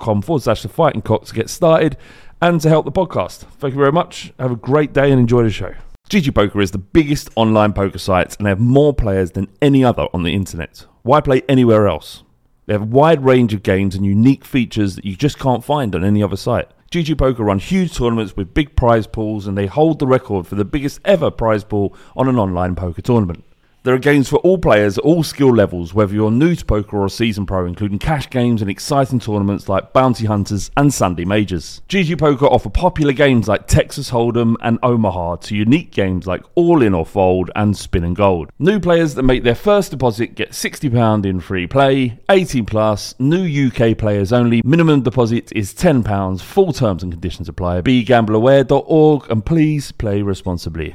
forward slash the fighting cock to get started and to help the podcast. Thank you very much. Have a great day and enjoy the show. GG Poker is the biggest online poker site and they have more players than any other on the internet. Why play anywhere else? They have a wide range of games and unique features that you just can't find on any other site. GG Poker run huge tournaments with big prize pools and they hold the record for the biggest ever prize pool on an online poker tournament. There are games for all players at all skill levels, whether you're new to poker or a seasoned pro, including cash games and exciting tournaments like Bounty Hunters and Sunday Majors. GG Poker offer popular games like Texas Hold'em and Omaha to unique games like All In or Fold and Spin and Gold. New players that make their first deposit get £60 in free play, 18 plus, new UK players only, minimum deposit is £10, full terms and conditions apply. BeGambleAware.org and please play responsibly.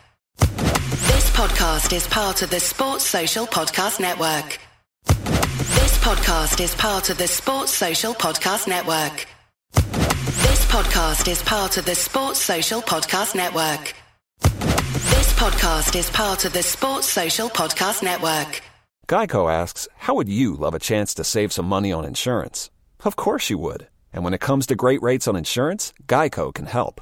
This podcast is part of the Sports Social Podcast Network. This podcast is part of the Sports Social Podcast Network. This podcast is part of the Sports Social Podcast Network. This podcast is part of the Sports Social Podcast Network. Geico asks, How would you love a chance to save some money on insurance? Of course you would. And when it comes to great rates on insurance, Geico can help.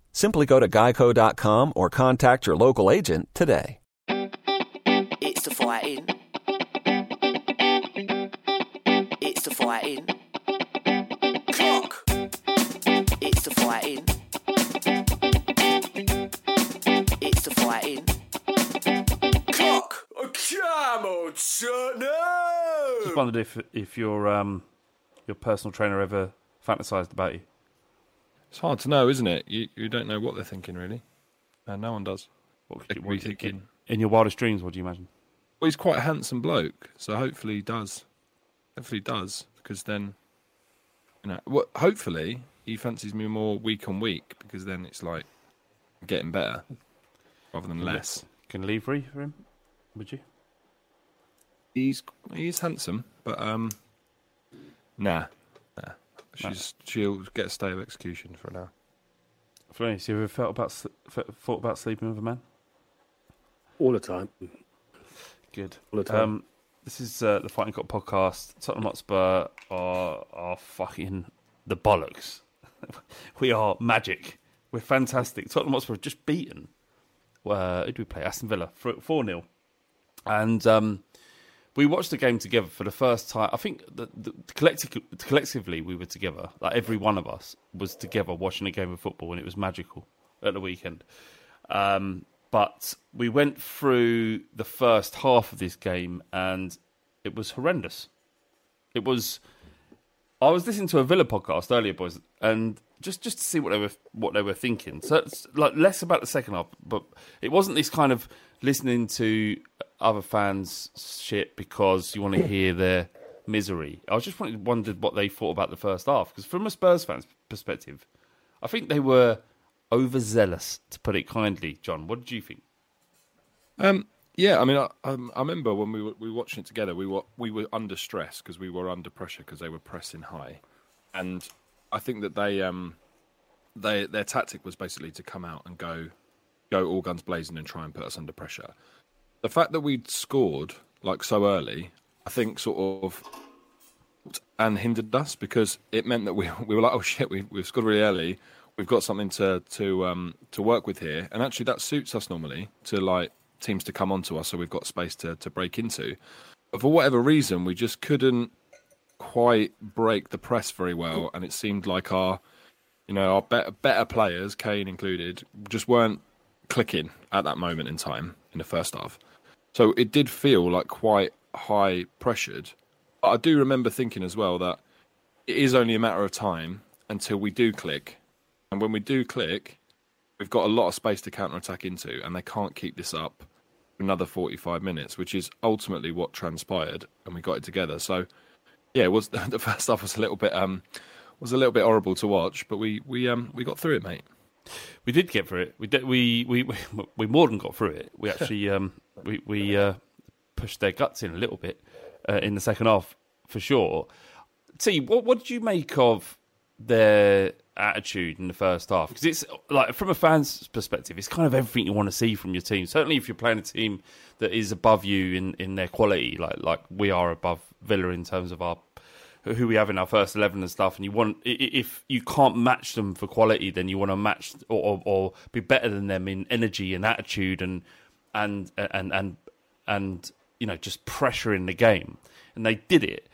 Simply go to geico.com or contact your local agent today. It's the fighting. It's the fighting. Clock. It's the fighting. It's the fighting. Clock. Come on, son. No. Just wondered if if your um your personal trainer ever fantasized about you. It's hard to know, isn't it? You you don't know what they're thinking really, and no one does. What, could you, what you- thinking. in your wildest dreams? What do you imagine? Well, he's quite a handsome bloke, so hopefully he does. Hopefully he does, because then, you know, well, hopefully he fancies me more week on week, because then it's like getting better rather than less. Can leave free for him? Would you? He's he's handsome, but um, nah. She's she'll get a stay of execution for now. Fluence, you ever felt about thought about sleeping with a man? all the time. Good. All the time. Um, this is uh, the Fighting Cock podcast. Tottenham Hotspur are are fucking the bollocks. we are magic. We're fantastic. Tottenham Hotspur have just beaten. Uh, who do we play? Aston Villa four 0 and um, we watched the game together for the first time. I think the, the, collectively, collectively we were together. Like every one of us was together watching a game of football, and it was magical at the weekend. Um, but we went through the first half of this game, and it was horrendous. It was. I was listening to a Villa podcast earlier, boys, and just just to see what they were what they were thinking. So it's like less about the second half, but it wasn't this kind of listening to other fans' shit because you want to hear their misery. I was just wondered, what they thought about the first half because from a Spurs fan's perspective, I think they were overzealous, to put it kindly. John, what did you think? Um, yeah, I mean, I, I remember when we were, we were watching it together, we were we were under stress because we were under pressure because they were pressing high, and I think that they um they their tactic was basically to come out and go go all guns blazing and try and put us under pressure. The fact that we'd scored like so early, I think, sort of and hindered us because it meant that we we were like, oh shit, we we've scored really early. We've got something to to um to work with here, and actually that suits us normally to like teams to come onto us, so we've got space to to break into. But for whatever reason, we just couldn't quite break the press very well, and it seemed like our you know our better better players, Kane included, just weren't clicking at that moment in time in the first half. So it did feel like quite high pressured. I do remember thinking as well that it is only a matter of time until we do click. And when we do click, we've got a lot of space to counter attack into, and they can't keep this up another 45 minutes, which is ultimately what transpired, and we got it together. So, yeah, it was the first half was a little bit um was a little bit horrible to watch, but we we um we got through it, mate. We did get through it. We did, we, we we more than got through it. We actually um we we uh, pushed their guts in a little bit uh, in the second half for sure. T, what what did you make of their attitude in the first half? Because it's like from a fan's perspective, it's kind of everything you want to see from your team. Certainly, if you're playing a team that is above you in, in their quality, like like we are above Villa in terms of our who we have in our first eleven and stuff, and you want if you can't match them for quality, then you want to match or, or, or be better than them in energy and attitude and and and and and you know just pressure in the game, and they did it.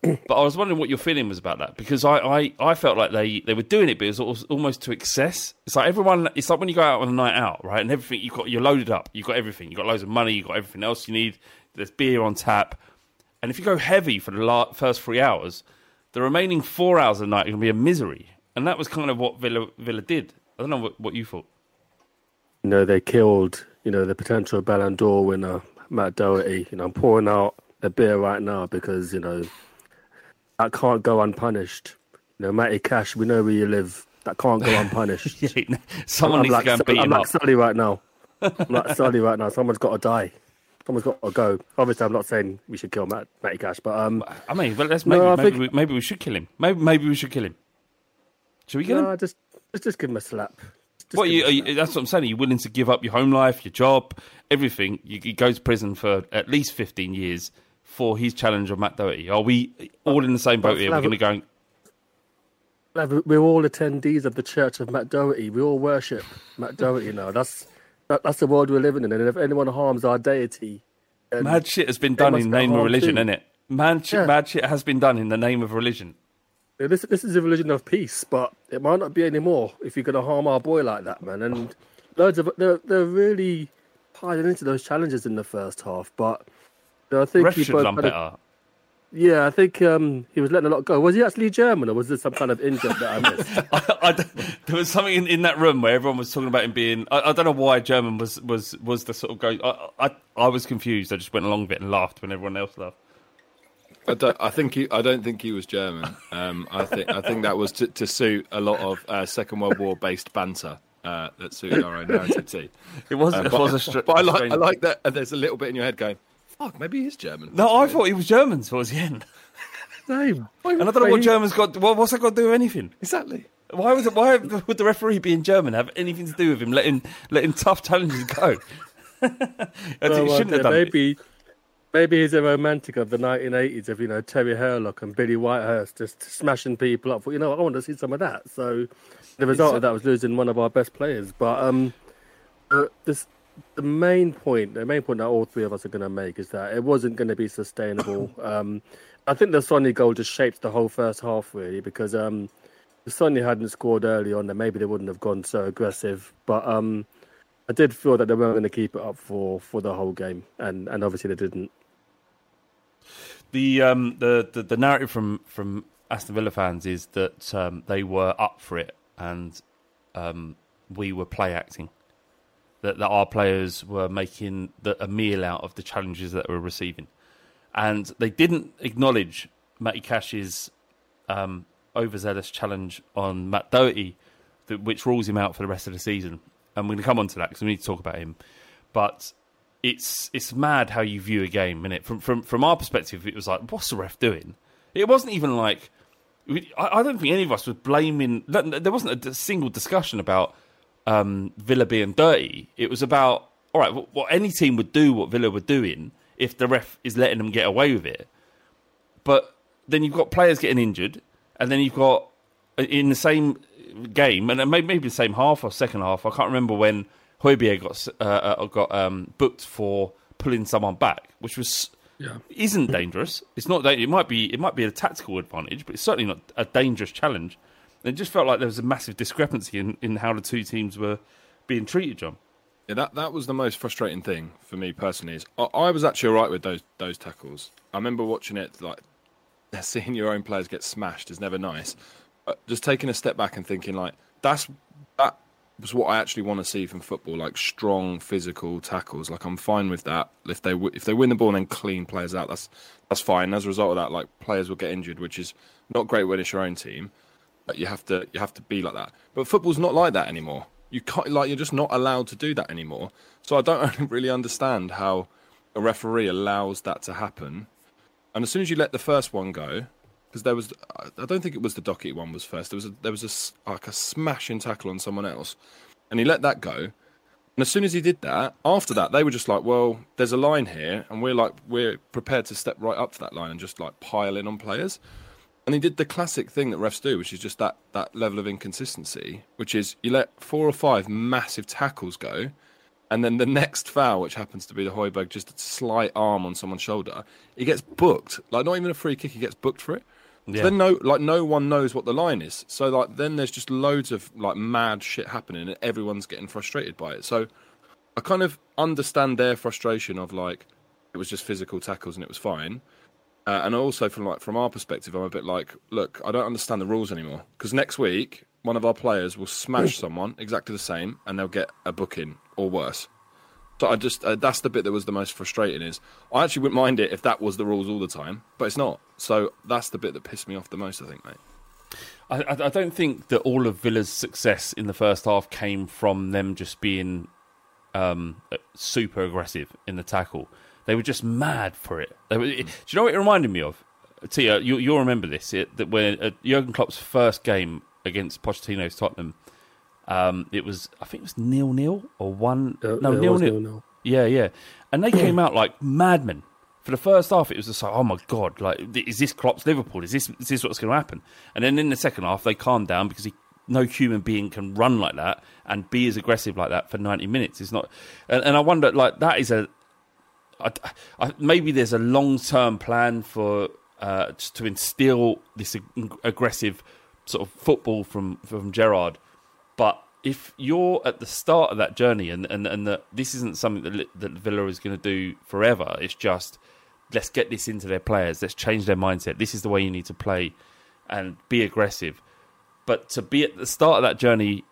But I was wondering what your feeling was about that because I, I, I felt like they, they were doing it, but it was almost to excess. It's like everyone. It's like when you go out on a night out, right? And everything you have got, you're loaded up. You've got everything. You've got loads of money. You've got everything else you need. There's beer on tap, and if you go heavy for the la- first three hours, the remaining four hours of the night are going to be a misery. And that was kind of what Villa Villa did. I don't know what, what you thought. You know, they killed, you know, the potential Ballon d'Or winner, Matt Doherty. You know, I'm pouring out a beer right now because, you know, that can't go unpunished. You know, Matty Cash, we know where you live. That can't go unpunished. Someone I'm needs like, to go and beat I'm him like up. Sully right now. I'm like Sully right now. Someone's got to die. Someone's got to go. Obviously, I'm not saying we should kill Matt, Matty Cash, but um, I mean, but let's maybe I maybe, think- we, maybe we should kill him. Maybe maybe we should kill him. Should we kill him? no, just, just just give him a slap. Just What you, are you, that's what I'm saying. Are you willing to give up your home life, your job, everything. You, he goes to prison for at least 15 years for his challenge of Matt Doherty. Are we all in the same boat here? We're going to go. Like, We're all attendees of the Church of Matt Doherty. We all worship Matt Doherty now. That's that, that's the world we're living in. And if anyone harms our deity, Mad shit has been done in the name of religion, too. isn't it? Mad shit, Yeah. mad shit has been done in the name of religion. This this is a religion of peace, but it might not be anymore if you're going to harm our boy like that, man. And loads of they're they're really piling into those challenges in the first half, but I think Ref should both have done kind of- better. Yeah, I think um, he was letting a lot go. Was he actually German, or was this some kind of injured that I missed? I don't- there was something in, in that room where everyone was talking about him being. I, I don't know why German was was was the sort of go. I, I I was confused. I just went along with it and laughed when everyone else laughed. I, don't, I think he. I don't think he was German. Um, I think. I think that was to, to suit a lot of uh, Second World War based banter uh, that suited our own narrative. It was Um, it but, was a str- but I like. I like that. And there's a little bit in your head going, "Fuck, maybe he's German." No, I thought he was German towards the end, Same. and I don't know what German's got. What, what's that got to do with anything? exactly. Why was it? Why would the referee being German have anything to do with him letting letting tough challenges go? I think Well, he well, shouldn't have yeah, done it. maybe, maybe he's a romantic of the 1980s of you know Terry Hurlock and Billy Whitehurst just smashing people up. For you know, I want to see some of that. So the result of that was losing one of our best players. But um, uh, this the main point, the main point that all three of us are going to make is that it wasn't going to be sustainable. um, I think the Sonny goal just shaped the whole first half really because um, if Sonny hadn't scored early on, then maybe they wouldn't have gone so aggressive. But um, I did feel that they weren't going to keep it up for, for the whole game, and, and obviously they didn't. the um the, the the narrative from from Aston Villa fans is that um, they were up for it and um, we were play acting. That, that our players were making the, a meal out of the challenges that they were receiving, and they didn't acknowledge Matty Cash's um, overzealous challenge on Matt Doherty, that, which rules him out for the rest of the season. And we're going to come on to that because we need to talk about him. But it's it's mad how you view a game, is? From from from our perspective, it was like, what's the ref doing? It wasn't even like I, I don't think any of us was blaming. There wasn't a single discussion about um, Villa being dirty. It was about all right. What, what any team would do, what Villa were doing, if the ref is letting them get away with it. But then you've got players getting injured, and then you've got in the same game, and maybe, maybe the same half or second half. I can't remember when Højbjerg got uh, uh, got um, booked for pulling someone back, which was yeah. isn't dangerous. It's not. It might be. It might be a tactical advantage, but it's certainly not a dangerous challenge. It just felt like there was a massive discrepancy in, in how the two teams were being treated, John. Yeah, that that was the most frustrating thing for me personally. Is I, I was actually alright with those those tackles. I remember watching it like seeing your own players get smashed is never nice. But just taking a step back and thinking like that's that was what I actually want to see from football, like strong physical tackles. Like I'm fine with that. If they if they win the ball and then clean players out, that's that's fine. As a result of that, like players will get injured, which is not great when it's your own team. You have to you have to be like that. But football's not like that anymore. You can't like you're just not allowed to do that anymore. So I don't really understand how a referee allows that to happen. And as soon as you let the first one go, because there was I don't think it was the Dockett one was first. There was a, there was a like a smashing tackle on someone else, and he let that go. And as soon as he did that, after that, they were just like, "Well, there's a line here, and we're like, we're prepared to step right up to that line and just like pile in on players." And he did the classic thing that refs do, which is just that that level of inconsistency, which is you let four or five massive tackles go, and then the next foul, which happens to be the Højbjerg, just a slight arm on someone's shoulder, he gets booked. Like not even a free kick, he gets booked for it. So then no, like no one knows what the line is. So like then there's just loads of like mad shit happening, and everyone's getting frustrated by it. So I kind of understand their frustration of like it was just physical tackles and it was fine. Uh, and also from like from our perspective, I'm a bit like, look, I don't understand the rules anymore because next week one of our players will smash someone exactly the same, and they'll get a booking or worse. So I just uh, that's the bit that was the most frustrating. Is I actually wouldn't mind it if that was the rules all the time, but it's not. So that's the bit that pissed me off the most. I think, mate. I, I don't think that all of Villa's success in the first half came from them just being um, super aggressive in the tackle. They were just mad for it. They were, do you know what it reminded me of? Tia, you, you'll remember this. It, that when uh, Jurgen Klopp's first game against Pochettino's Tottenham, um, it was I think it was nil nil or one Uh, no it nil nil. Yeah, yeah. And they came out like madmen. For the first half, it was just like, oh my god, like is this Klopp's Liverpool? Is this is this what's going to happen? And then in the second half, they calmed down because he, no human being can run like that and be as aggressive like that for ninety minutes. It's not, and, and I wonder, like that is a, I, I, maybe there's a long term plan for uh, to instill this ag- aggressive sort of football from from Gerrard, but if you're at the start of that journey and and, and this isn't something that, that Villa is going to do forever, it's just let's get this into their players, let's change their mindset. This is the way you need to play and be aggressive. But to be at the start of that journey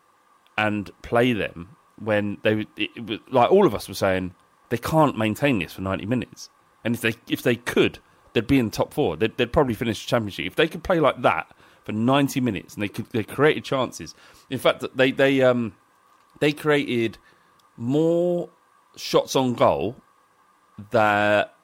and play them when they it, like all of us were saying they can't maintain this for 90 minutes. And if they if they could, they'd be in the top 4. They'd, they'd probably finish the championship. If they could play like that for 90 minutes and they could they created chances. In fact, they they um they created more shots on goal that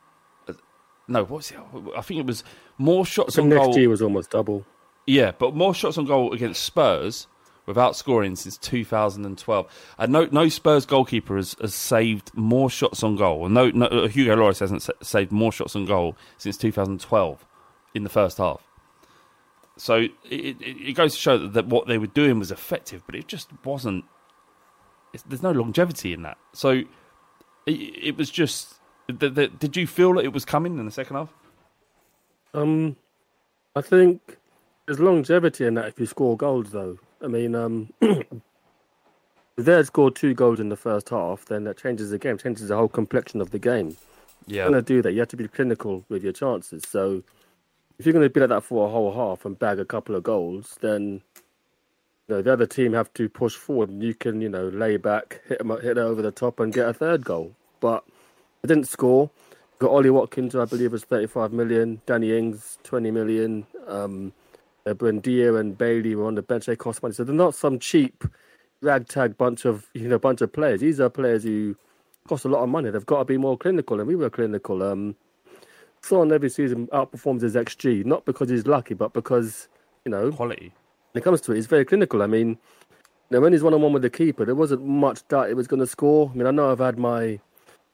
no, what's it? I think it was more shots on next goal. year was almost double. Yeah, but more shots on goal against Spurs without scoring since 2012. And no, no Spurs goalkeeper has, has saved more shots on goal. No, no uh, Hugo Lloris hasn't sa- saved more shots on goal since 2012 in the first half. So it, it, it goes to show that, that what they were doing was effective, but it just wasn't. There's no longevity in that. So it, it was just. The, the, did you feel that it was coming in the second half? Um, I think there's longevity in that if you score goals, though. I mean, um, if they had scored two goals in the first half, then that changes the game, changes the whole complexion of the game. Yeah. You're going to do that. You have to be clinical with your chances. So if you're going to be like that for a whole half and bag a couple of goals, then you know, the other team have to push forward. And you can, you know, lay back, hit them, hit it over the top, and get a third goal. But they didn't score. Got Ollie Watkins, who I believe was 35 million. Danny Ings, 20 million. Um, uh, and Bailey were on the bench. They cost money, so they're not some cheap ragtag bunch of you know bunch of players. These are players who cost a lot of money. They've got to be more clinical, and we were clinical. Um, Son every season outperforms his xG, not because he's lucky, but because you know Quality. when it comes to it, he's very clinical. I mean, know, when he's one on one with the keeper, there wasn't much doubt he was going to score. I mean, I know I've had my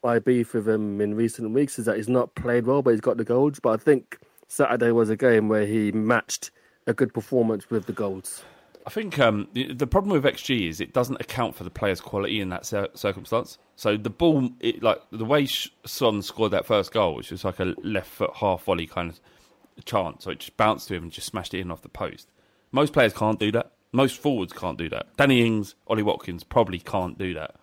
my beef with him in recent weeks is that he's not played well, but he's got the goals. But I think Saturday was a game where he matched a good performance with the goals. I think um, the the problem with XG is it doesn't account for the player's quality in that cir- circumstance. So the ball, it, like the way Son scored that first goal, which was like a left foot half volley kind of chance, so it just bounced to him and just smashed it in off the post. Most players can't do that. Most forwards can't do that. Danny Ings, Ollie Watkins probably can't do that.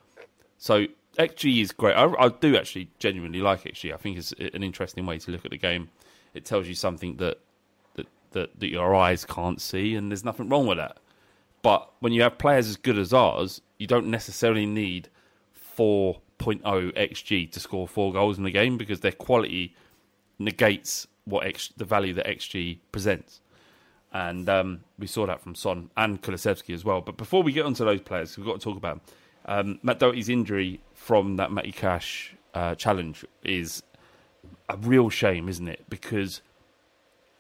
So XG is great. I, I do actually genuinely like XG. I think it's an interesting way to look at the game. It tells you something that that that, your eyes can't see, and there's nothing wrong with that. But when you have players as good as ours, you don't necessarily need 4.0 xg to score four goals in the game because their quality negates what X, the value that xg presents. And um, we saw that from Son and Kulusevski as well. But before we get onto those players, we've got to talk about um, Matt Doherty's injury from that Matty Cash uh, challenge is a real shame, isn't it? Because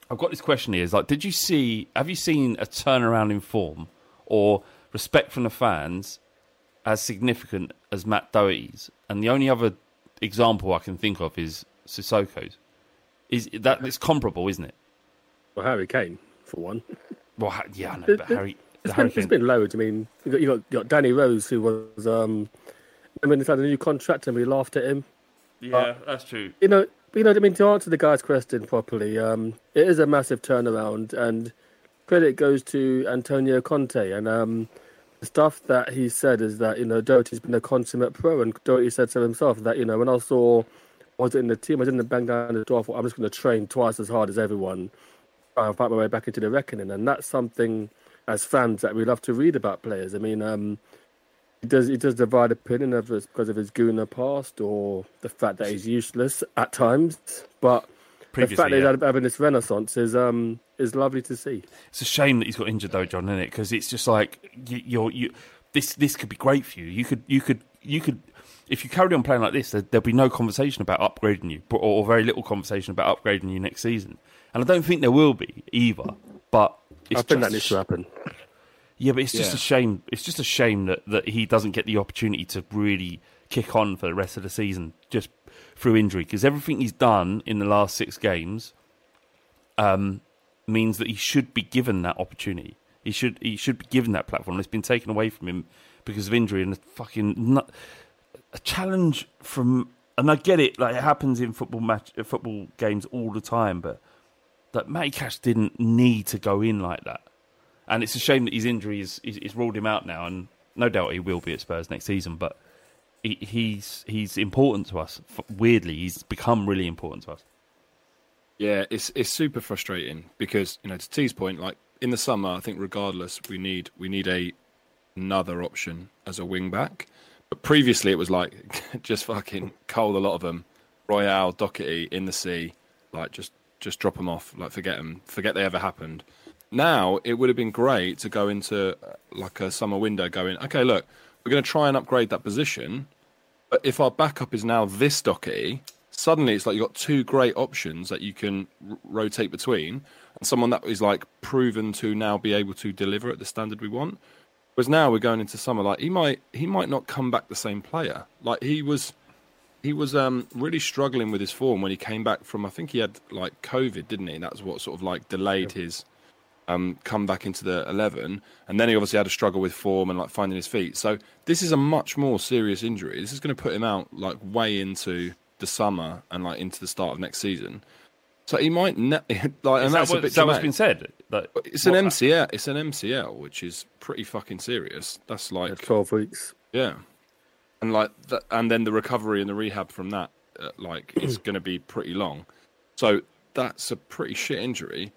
I've got this question here: is like, did you see? Have you seen a turnaround in form or respect from the fans as significant as Matt Doherty's? And the only other example I can think of is Sissoko's. Is that it's comparable, isn't it? Well, Harry Kane for one. Well, yeah, I know, but there- Harry, It's Harry been, it's Kane- been loads. I mean, you got, you got, you got Danny Rose, who was, um, I mean, he's had a new contract and we laughed at him. yeah, that's true. You know, you know, I mean, to answer the guy's question properly, um, it is a massive turnaround, and credit goes to Antonio Conte. And um, the stuff that he said is that you know Doherty's been a consummate pro, and Doherty said so himself that you know when I saw I was in the team, I didn't bang down the door. I thought I'm just going to train twice as hard as everyone, and fight my way back into the reckoning, and that's something as fans that we love to read about players. I mean. Um, he does he does divide opinion of it's because of his Gooner past or the fact that he's useless at times. But the Previously, fact that yeah. he's having this renaissance is um is lovely to see. It's a shame that he's got injured though, John, isn't it? Because it's just like you, you're you. This this could be great for you. You could you could you could if you carried on playing like this, there, there'll be no conversation about upgrading you, or, or very little conversation about upgrading you next season. And I don't think there will be either. But it's I think that needs to happen. Yeah, but it's just Yeah. a shame. It's just a shame that, that he doesn't get the opportunity to really kick on for the rest of the season just through injury because everything he's done in the last six games um, means that he should be given that opportunity. He should he should be given that platform. It's been taken away from him because of injury and a fucking nut, a challenge from. And I get it, like it happens in football match, football games all the time. But that Matty Cash didn't need to go in like that, and it's a shame that his injury is, is, ruled him out now. And no doubt he will be at Spurs next season. But he, he's he's important to us. Weirdly, he's become really important to us. Yeah, it's it's super frustrating because you know to T's point, like in the summer, I think regardless, we need we need a another option as a wing back. But previously, it was like just fucking coal a lot of them. Royal, Doherty in the sea, like just just drop them off, like forget them, forget they ever happened. Now it would have been great to go into uh, like a summer window, going okay, look, we're going to try and upgrade that position. But if our backup is now this Doherty, suddenly it's like you've got two great options that you can r- rotate between, and someone that is like proven to now be able to deliver at the standard we want. Whereas now we're going into summer, like he might he might not come back the same player. Like he was he was um, really struggling with his form when he came back from. I think he had like COVID, didn't he? That's what sort of like delayed his um, come back into the eleven. And then he obviously had a struggle with form and like finding his feet. So this is a much more serious injury. This is going to put him out like way into the summer and like into the start of next season. So he might ne- like, and Is that, that's what, a bit that what's dramatic. been said? That- It's an what- MCL. It's an MCL, which is pretty fucking serious. That's like Yeah, Twelve weeks. yeah, and like that, and then the recovery and the rehab from that, uh, like, is going to be pretty long. So that's a pretty shit injury.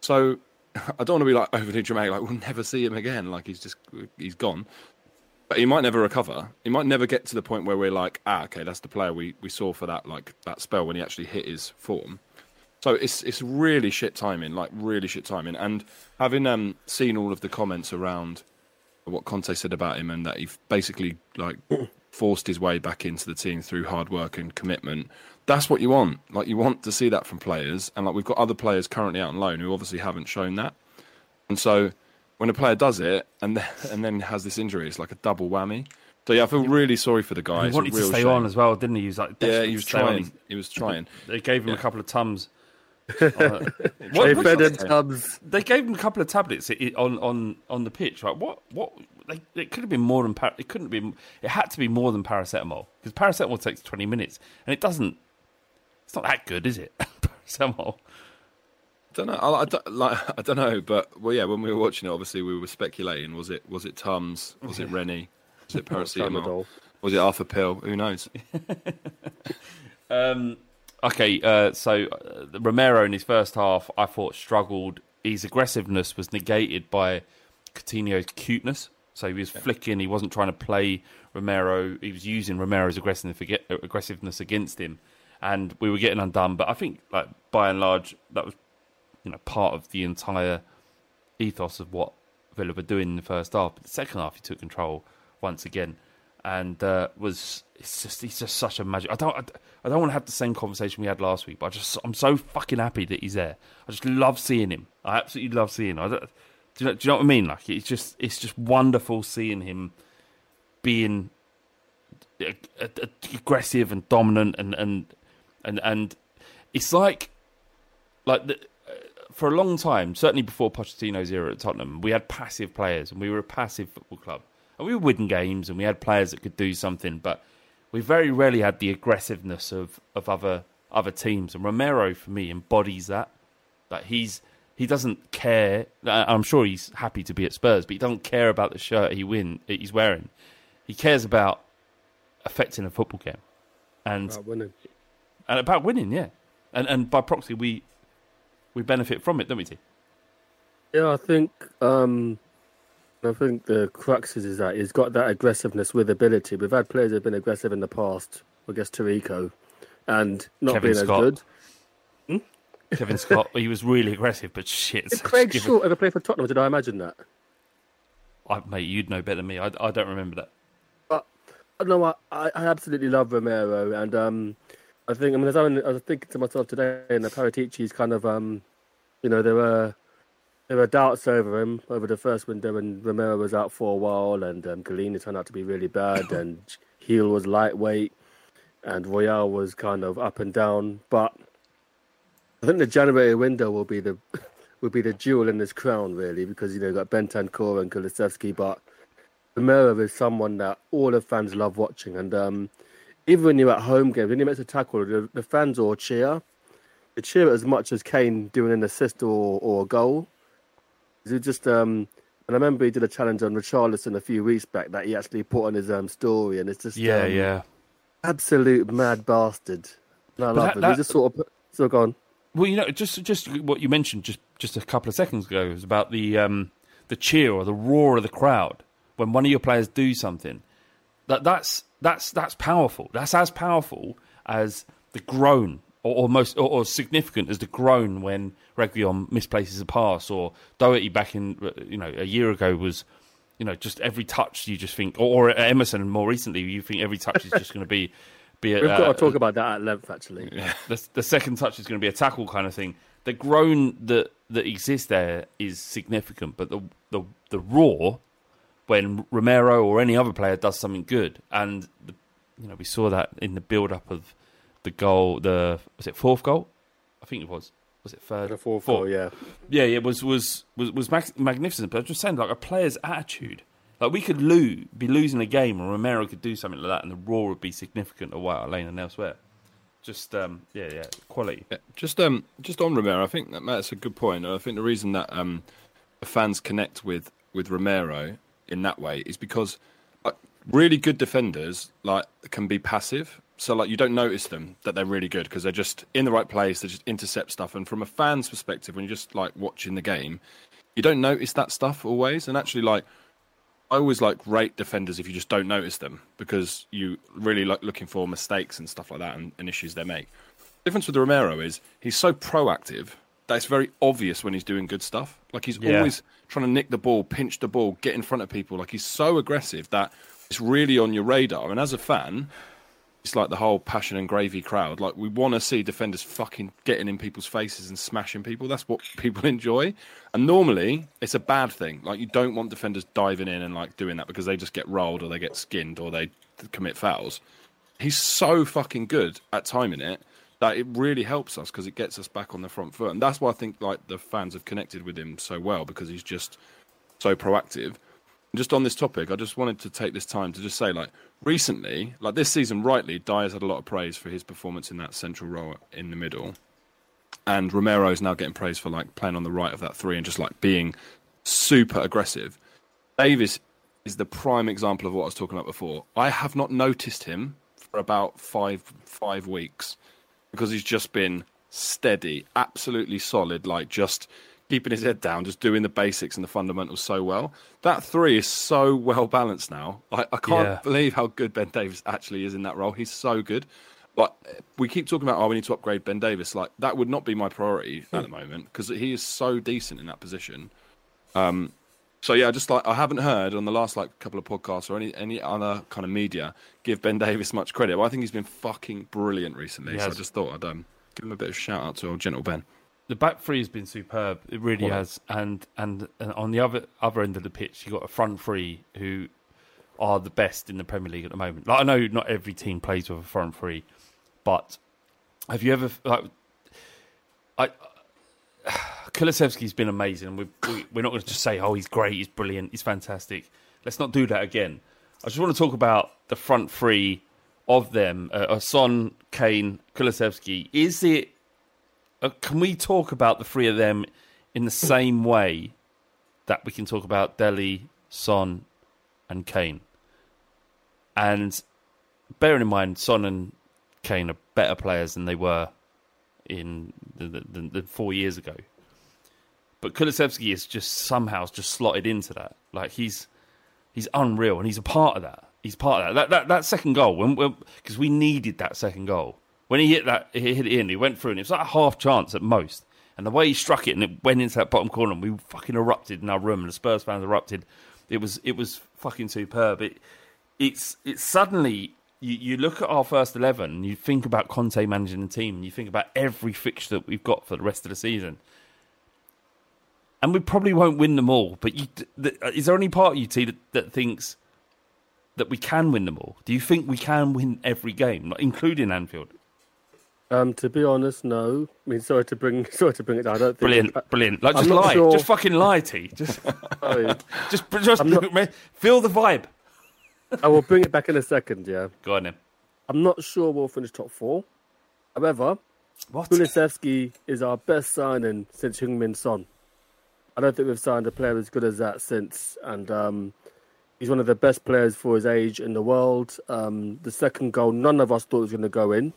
So I don't want to be like overly dramatic. Like we'll never see him again. Like he's just he's gone. But he might never recover. He might never get to the point where we're like, ah, okay, that's the player we, we saw for that like that spell when he actually hit his form. So it's it's really shit timing, like really shit timing. And having um seen all of the comments around what Conte said about him and that he basically like forced his way back into the team through hard work and commitment. That's what you want. Like you want to see that from players, and like we've got other players currently out on loan who obviously haven't shown that. And so when a player does it and then, and then has this injury, it's like a double whammy. So yeah, I feel really sorry for the guy. He It's a wanted to stay shame. on as well, didn't he? He was like, Yeah, he was to stay trying. He was trying. They gave him a couple of tums. They what- fed what- him tubs. they gave him a couple of tablets on on on the pitch. Right? What what? They, it could have been more than par- it couldn't be. It had to be more than paracetamol because paracetamol takes twenty minutes and it doesn't. It's not that good, is it? paracetamol. don't know. I, I don't, like, I don't know, but well, yeah. When we were watching it, obviously we were speculating. Was it was it Tums? Was it Rennie? Was it paracetamol? Was it Arthur Pill? Who knows? Um, okay, uh, so uh, Romero in his first half, I thought struggled. His aggressiveness was negated by Coutinho's cuteness. So he was flicking. He wasn't trying to play Romero. He was using Romero's aggressiveness against him, and we were getting undone. But I think, like by and large, that was you know part of the entire ethos of what Villa were doing in the first half. But the second half, he took control once again, and uh, was it's just he's just such a magic. I don't I, I don't want to have the same conversation we had last week, but I just I'm so fucking happy that he's there. I just love seeing him. I absolutely love seeing. Him. Do you know, do you know what I mean? Like it's just it's just wonderful seeing him being uh, uh, aggressive and dominant and and and and it's like like the, for a long time, certainly before Pochettino's era at Tottenham, we had passive players and we were a passive football club. And we were winning games and we had players that could do something, but we very rarely had the aggressiveness of, of other other teams. And Romero, for me, embodies that. That he's he doesn't care. I'm sure he's happy to be at Spurs, but he doesn't care about the shirt he win he's wearing. He cares about affecting a football game, and. And about winning, yeah. And and by proxy, we we benefit from it, don't we? T? Yeah, I think um, I think the crux is, is that he's got that aggressiveness with ability. We've had players who've been aggressive in the past. I guess Taricco, and not Kevin being Scott. as good. Kevin Scott, he was really aggressive, but shit. Did Craig Given- Short ever play for Tottenham? Did I imagine that? I, mate, you'd know better than me. I, I don't remember that. No, I, I I absolutely love Romero, and um, I think I mean, as I, was thinking to myself today, and the Paratici's kind of um, you know, there were there were doubts over him over the first window, and Romero was out for a while, and um, Gollini turned out to be really bad, and Gil was lightweight, and Royal was kind of up and down. But I think the January window will be the will be the jewel in this crown, really, because you know you've got Bentancur and Kulusevski, but Romero is someone that all the fans love watching, and um, even when you're at home games, when he makes a tackle, the, the fans all cheer. They cheer as much as Kane doing an assist or, or a goal. It just um, and I remember he did a challenge on Richarlison a few weeks back that he actually put on his um, story, and it's just Yeah, um, yeah. absolute mad bastard. And I love that- him. that- He just sort of still gone. Well, you know, just just what you mentioned just just a couple of seconds ago was about the um, the cheer or the roar of the crowd when one of your players do something. That that's that's that's powerful. That's as powerful as the groan, or, or most or, or significant as the groan when Reguilon misplaces a pass, or Doherty back in you know a year ago was. You know, just every touch you just think, or, or Emerson more recently, you think every touch is just going to be, be a, We've got uh, to talk about that at length, actually. the, the second touch is going to be a tackle kind of thing. The groan that that exists there is significant, but the the the raw when Romero or any other player does something good, and the, you know we saw that in the build up of the goal. The was it fourth goal? I think it was. Was it third? The fourth Fourth. goal, yeah. Yeah, yeah, it was was was was mag- magnificent. But I'm just saying, like a player's attitude. Like we could lose, be losing a game, and Romero could do something like that, and the roar would be significant at White Hart Lane and elsewhere. Just um, yeah, yeah, quality. Yeah, just um, just on Romero, I think that that's a good point. I think the reason that um, fans connect with with Romero in that way is because like, really good defenders like can be passive. So like you don't notice them that they're really good because they're just in the right place. They just intercept stuff. And from a fan's perspective, when you're just like watching the game, you don't notice that stuff always. And actually, like I always like rate defenders if you just don't notice them because you really like looking for mistakes and stuff like that and, and issues they make. The difference with Romero is he's so proactive that it's very obvious when he's doing good stuff. Like he's Yeah. always trying to nick the ball, pinch the ball, get in front of people. Like he's so aggressive that it's really on your radar. And as a fan, it's like the whole passion and gravy crowd. Like we want to see defenders fucking getting in people's faces and smashing people. That's what people enjoy. And normally it's a bad thing. Like you don't want defenders diving in and like doing that because they just get rolled or they get skinned or they commit fouls. He's so fucking good at timing it that it really helps us because it gets us back on the front foot. And that's why I think like the fans have connected with him so well because he's just so proactive. And just on this topic, I just wanted to take this time to just say, like, recently, like this season, rightly, Dier's had a lot of praise for his performance in that central role in the middle, and Romero is now getting praise for like playing on the right of that three and just like being super aggressive. Davies is the prime example of what I was talking about before. I have not noticed him for about five five weeks because he's just been steady, absolutely solid, like just keeping his head down, just doing the basics and the fundamentals so well. That three is so well balanced now. I, I can't Yeah. believe how good Ben Davies actually is in that role. He's so good. Like we keep talking about, oh, we need to upgrade Ben Davies. Like that would not be my priority at the moment because he is so decent in that position. Um, so yeah, just like I haven't heard on the last like couple of podcasts or any any other kind of media give Ben Davies much credit. But I think he's been fucking brilliant recently. So I just thought I'd um, give him a bit of a shout out to old gentle Ben. the back three has been superb. It really has. And, and and on the other other end of the pitch, you have got a front three who are the best in the Premier League at the moment. Like I know not every team plays with a front three, but have you ever like I Kulusevski's been amazing. We, we, we're not going to just say, "Oh, he's great, he's brilliant, he's fantastic." Let's not do that again. I just want to talk about the front three of them: uh, Son, Kane, Kulusevski. Is it uh, can we talk about the three of them in the same way that we can talk about Dele, Son, and Kane? And bearing in mind, Son and Kane are better players than they were in the, the, the, the four years ago. But Kulusevski is just somehow just slotted into that. Like he's he's unreal, and he's a part of that. He's part of that. That that, that second goal, when because we needed that second goal. When he hit that, he hit it in. He went through, and it was like a half chance at most. And the way he struck it, and it went into that bottom corner, and we fucking erupted in our room, and the Spurs fans erupted. It was it was fucking superb. It it's it's suddenly you, you look at our first eleven, and you think about Conte managing the team, and you think about every fixture that we've got for the rest of the season and we probably won't win them all. But you, th- is there any part of you, T, that, that thinks that we can win them all? Do you think we can win every game, like, including Anfield? Um, to be honest, no. I mean, sorry to bring sorry to bring it down. I don't think Brilliant, brilliant. Like I'm just not lie, sure- just fucking lie, T. Just, Sorry. just, just not- feel the vibe. I will bring it back in a second. Yeah, Go on then. I'm not sure we'll finish top four. However, What? Kulusevski is our best signing since Heung-Min Son. I don't think we've signed a player as good as that since, and um, he's one of the best players for his age in the world. Um, the second goal, none of us thought was going to go in,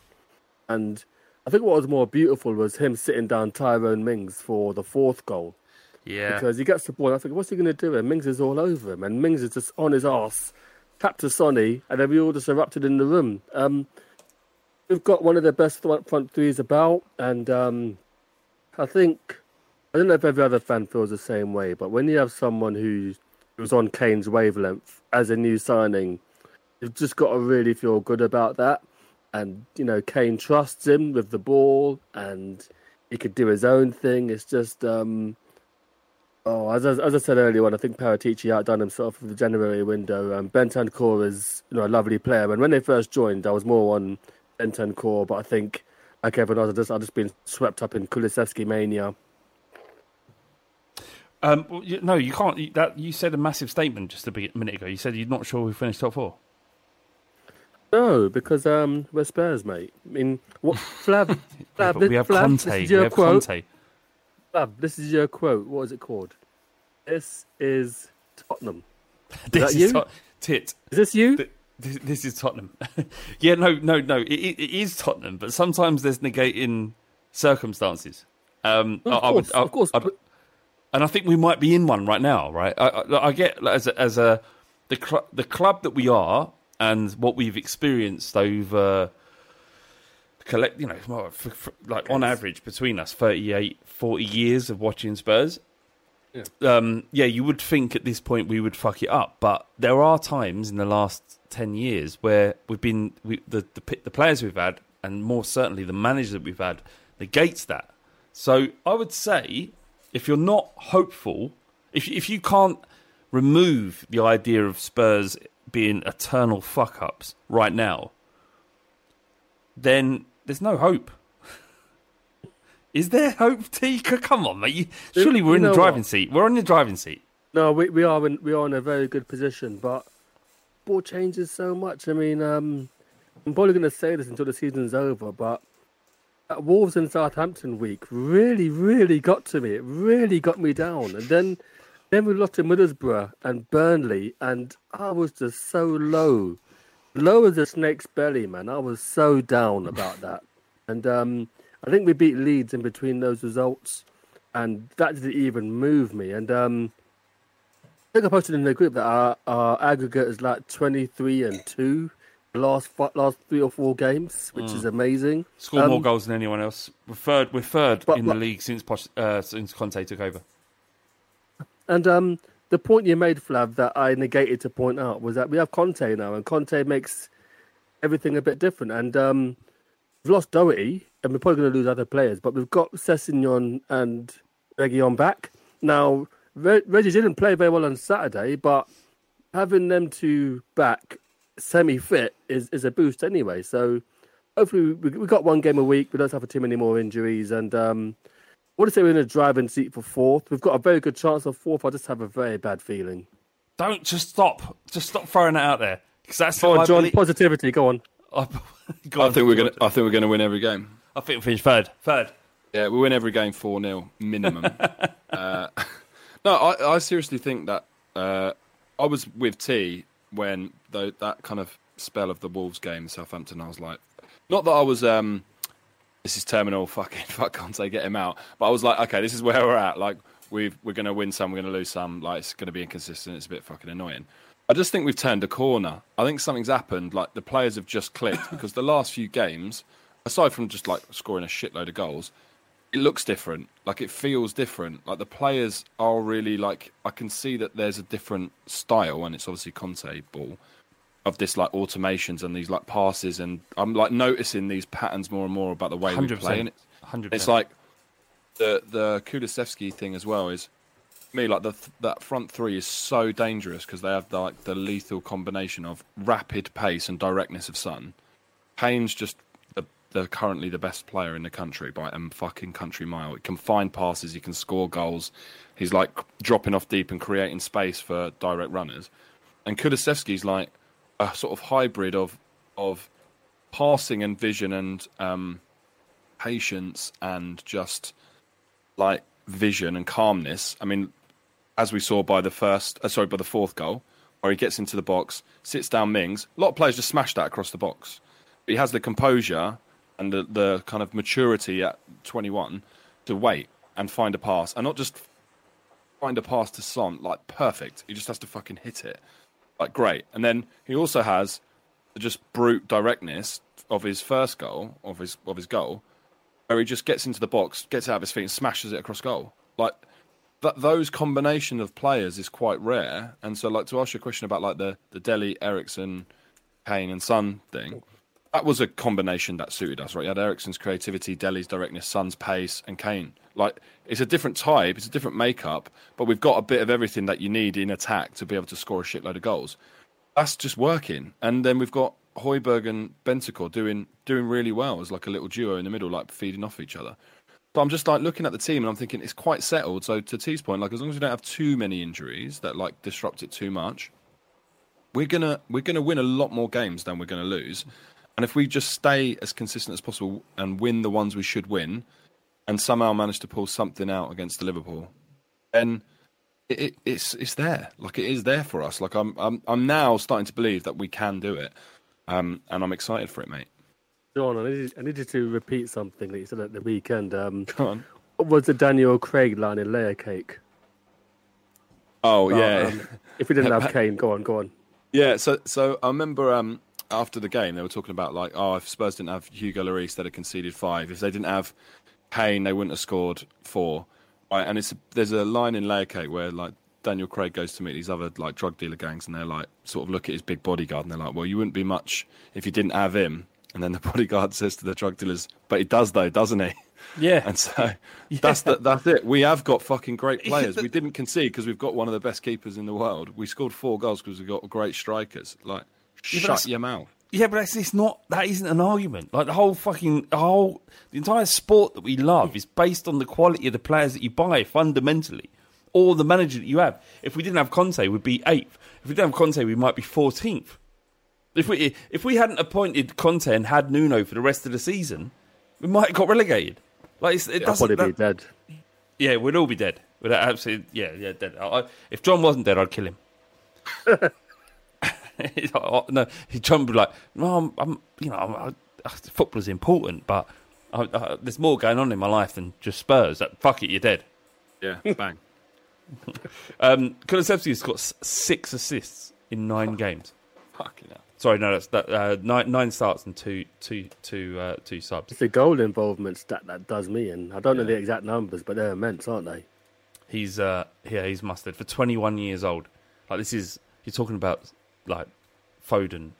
and I think what was more beautiful was him sitting down Tyrone Mings for the fourth goal Yeah. because he gets the ball. And I think, what's he going to do? And Mings is all over him, and Mings is just on his arse, tapped to Sonny, and then we all just erupted in the room. Um, we've got one of the best front, front threes about, and um, I think I don't know if every other fan feels the same way, but when you have someone who was on Kane's wavelength as a new signing, you've just got to really feel good about that. And you know, Kane trusts him with the ball, and he could do his own thing. It's just. Um, Oh, as, as I said earlier on, I think Paratici outdone himself with the January window. Um, Bentancur is you know a lovely player, and when they first joined, I was more on Bentancur, but I think like everyone else, I just I've just been swept up in Kulusevski mania. Um, well, you, no, you can't. You, that you said a massive statement just a bit- minute ago. You said you're not sure we finished top four. No, because um, we're Spurs, mate. I mean, what Flav? Flav, but we have Flav, Conte. This is We your have quote. Conte. Flav, this is your quote. What is it called? This is Tottenham. This that is you? Tot- tit. Is this you? Th- This, this is Tottenham. yeah, no, no, no. It, it, it is Tottenham, but sometimes there's negating circumstances. Um, Of I, I course, would, I, of course. I- but- and I think we might be in one right now, right? I, I, I get as a, as a the cl- the club that we are and what we've experienced over collect, you know, well, f f like on average between us, 38, 40 years of watching Spurs. Yeah. Um, yeah, you would think at this point we would fuck it up, but there are times in the last ten years where we've been we, the, the the players we've had, and more certainly the manager that we've had, negates that. So I would say, if you're not hopeful, if if you can't remove the idea of Spurs being eternal fuck ups right now, then there's no hope. Is there hope, T? Come on, mate. You, surely we're you in the driving what? seat. We're on the driving seat. No, we we are in we are in a very good position, but ball changes so much. I mean, um, I'm probably going to say this until the season's over, but Wolves and Southampton week really, really got to me. It really got me down, and then then we lost to Middlesbrough and Burnley, and I was just so low, low as a snake's belly, man. I was so down about that, and um, I think we beat Leeds in between those results, and that didn't even move me, and um. I think I posted in the group that our, our aggregate is like 23 and 2 the last last three or four games, which is amazing. Score more Um, goals than anyone else. We're third. We're third But- in the league since uh, since Conte took over. And um, the point you made, Flav, that I negated to point out was that we have Conte now, and Conte makes everything a bit different. And um, we've lost Doherty, and we're probably going to lose other players, but we've got Sessegnon and Reguilon back. Now, Reggie didn't play very well on Saturday, but having them two back semi-fit is, is a boost anyway. So hopefully we we got one game a week. We don't suffer too many more injuries, and um, I want to say we're in a driving seat for fourth. We've got a very good chance of fourth. I just have a very bad feeling. Don't just stop. Just stop throwing it out there because that's Go on, John. believe- Positivity. Go on. I, go I think we're gonna. I think we're gonna win every game. I think we finish third. Third. Yeah, we win every game four 0 minimum. uh, no, I, I seriously think that uh, I was with T when tho- that kind of spell of the Wolves game, Southampton. I was like, not that I was. Um, this is terminal. Fucking fuck, can't say get him out. But I was like, okay, this is where we're at. Like we've we're gonna win some, we're gonna lose some. Like it's gonna be inconsistent. It's a bit fucking annoying. I just think we've turned a corner. I think something's happened. Like the players have just clicked because the last few games, aside from just like scoring a shitload of goals, it looks different. Like it feels different. Like the players are really like I can see that there's a different style, and it's obviously Conte ball of this like automations and these like passes, and I'm like noticing these patterns more and more about the way we Hundred play. And it's, Hundred it's like the the Kulusevski thing as well is me like the that front three is so dangerous because they have like the lethal combination of rapid pace and directness of Sun. Kane's just the, the currently the best player in the country by a fucking country mile. He can find passes, he can score goals. He's like dropping off deep and creating space for direct runners. And Kulusevski's like a sort of hybrid of of passing and vision and um, patience and just like vision and calmness. I mean, as we saw by the first, uh, sorry, by the fourth goal, where he gets into the box, sits down Mings. A lot of players just smash that across the box. But he has the composure and the, the kind of maturity at 21 to wait and find a pass, and not just find a pass to Son like perfect. He just has to fucking hit it, like great. And then he also has just brute directness of his first goal, of his of his goal, where he just gets into the box, gets out of his feet, and smashes it across goal. Like that, those combination of players is quite rare. And so, like to ask you a question about like the the Dele, Eriksen, Kane, and Son thing. That was a combination that suited us, right? You had Eriksen's creativity, Dele's directness, Son's pace, and Kane. Like it's a different type, it's a different makeup, but we've got a bit of everything that you need in attack to be able to score a shitload of goals. That's just working. And then we've got Højbjerg and Bentancur doing doing really well as like a little duo in the middle, like feeding off each other. So I'm just like looking at the team and I'm thinking it's quite settled. So to T's point, like as long as we don't have too many injuries that like disrupt it too much, we're gonna we're gonna win a lot more games than we're gonna lose. And if we just stay as consistent as possible and win the ones we should win, and somehow manage to pull something out against the Liverpool, then it, it, it's it's there. Like it is there for us. Like I'm I'm I'm now starting to believe that we can do it, um, and I'm excited for it, mate. John, I need, I need you to repeat something that you said at the weekend. Um, Come on. what was the Daniel Craig line in Layer Cake? Oh Uh, yeah. um, if we didn't have Kane, go on, go on. Yeah, so so I remember um, after the game they were talking about like, oh, if Spurs didn't have Hugo Lloris, they'd have conceded five. If they didn't have Kane, they wouldn't have scored four. Right, and it's there's a line in Layer Cake where like Daniel Craig goes to meet these other like drug dealer gangs, and they're like sort of look at his big bodyguard, and they're like, well, you wouldn't be much if you didn't have him. And then the bodyguard says to the drug dealers, but he does though, doesn't he? Yeah. And so that's the, that's it. We have got fucking great players. We didn't concede because we've got one of the best keepers in the world. We scored four goals because we've got great strikers. Like, shut your mouth. Yeah, but that's it's not. That isn't an argument. Like the whole fucking the whole the entire sport that we love is based on the quality of the players that you buy fundamentally, or the manager that you have. If we didn't have Conte, we'd be eighth. If we didn't have Conte, we might be fourteenth. If we if we hadn't appointed Conte and had Nuno for the rest of the season, we might have got relegated. Like it's, it I'll doesn't. probably be dead. yeah, we'd all be dead. We'd absolutely yeah yeah dead. I, I- if John wasn't dead, I'd kill him. He's like, oh, no, John would be like, no, I'm, I'm you know, I'm, I, football's important, but I, I, there's more going on in my life than just Spurs. That fuck it, you're dead. Yeah, bang. Um, Kulusevski's got six assists in nine games. Fucking hell. Sorry, no, that's that uh, nine, nine starts and two, two, two, uh, two subs. It's the goal involvement stat that does me and I don't know the exact numbers, but they're immense, aren't they? He's uh, yeah, he's mustard for 21 years old. Like this is you're talking about like Foden,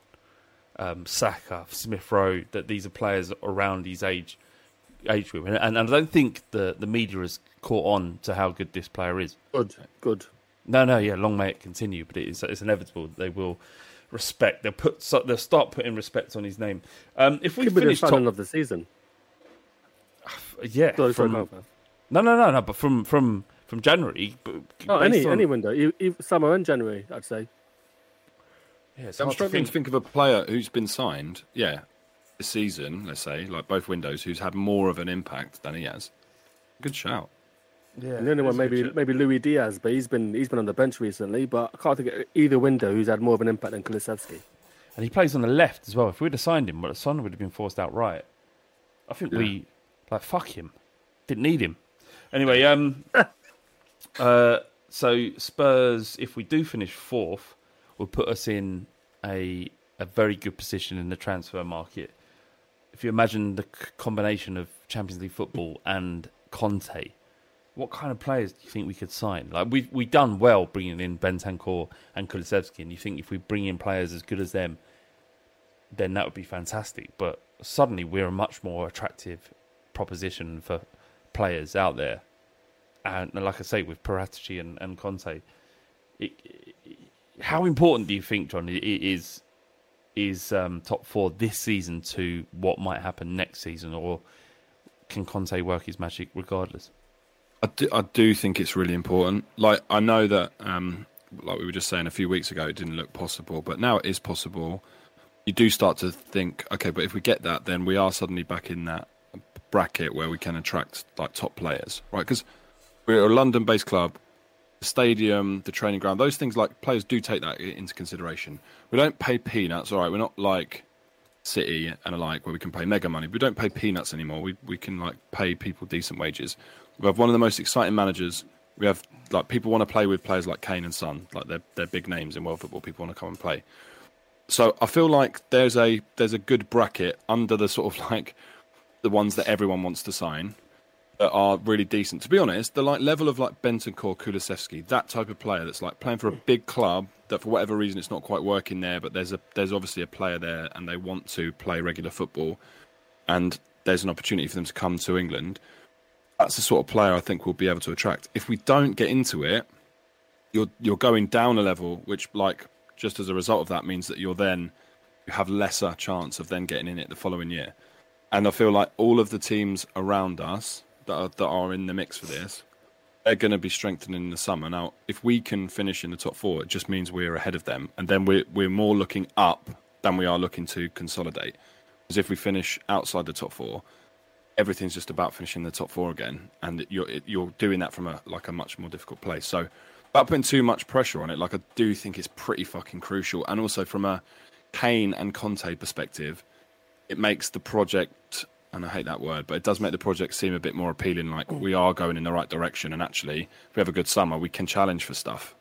um, Saka, Smith Rowe. That these are players around his age age group, and, and I don't think the the media has caught on to how good this player is. Good, good. No, no, yeah, long may it continue, but it is, it's inevitable. that They will respect. They'll put. So they'll start putting respect on his name. Um, if we Could be the finish top, of the season. yeah, Sorry, from, go on, man. no, no, no, no, but from from from January. But Oh, any on- any window, summer and January, I'd say. Yeah, I'm hard to struggling think. to think of a player who's been signed, yeah, this season, let's say, like both windows, who's had more of an impact than he has. Good shout. Yeah, And the only one maybe legit. maybe Luis Díaz, but he's been he's been on the bench recently. But I can't think of either window who's had more of an impact than Kulusevski. And he plays on the left as well. If we'd have signed him, well, Son would have been forced out right. I think we like fuck him. Didn't need him. Anyway, um, uh, so Spurs, if we do finish fourth, will put us in a a very good position in the transfer market. If you imagine the c- combination of Champions League football and Conte, what kind of players do you think we could sign? Like we we done well bringing in Bentancur and Kulusevski, and you think if we bring in players as good as them, then that would be fantastic. But suddenly we're a much more attractive proposition for players out there. and like I say, with Paratici and, and Conte, it, how important do you think, John, is is um, top four this season to what might happen next season, or can Conte work his magic regardless? I do, I do think it's really important. Like I know that, um, like we were just saying a few weeks ago, it didn't look possible, but now it is possible. You do start to think, okay, but if we get that, then we are suddenly back in that bracket where we can attract like top players, right? Because we're a London-based club. The stadium, the training ground, those things like players do take that into consideration. We don't pay peanuts, all right. We're not like City and alike where we can pay mega money. We don't pay peanuts anymore. We we can like pay people decent wages. We have one of the most exciting managers. We have like people want to play with players like Kane and Son, like they're they're big names in world football. People want to come and play. So I feel like there's a there's a good bracket under the sort of like the ones that everyone wants to sign that are really decent. To be honest, the like level of like Bentancur, Kulusevski, that type of player that's like playing for a big club that for whatever reason it's not quite working there, but there's a there's obviously a player there and they want to play regular football, and there's an opportunity for them to come to England. That's the sort of player I think we'll be able to attract. If we don't get into it, you're you're going down a level, which like just as a result of that means that you're then you have lesser chance of then getting in it the following year. And I feel like all of the teams around us that are, that are in the mix for this, they're going to be strengthening in the summer. Now, if we can finish in the top four, it just means we're ahead of them, and then we're we're more looking up than we are looking to consolidate. Because if we finish outside the top four, everything's just about finishing the top four again, and you're you're doing that from a like a much more difficult place. So, without putting too much pressure on it, like I do think it's pretty fucking crucial, and also from a Kane and Conte perspective, it makes the project and I hate that word, but it does make the project seem a bit more appealing. Like we are going in the right direction, and actually, if we have a good summer, we can challenge for stuff.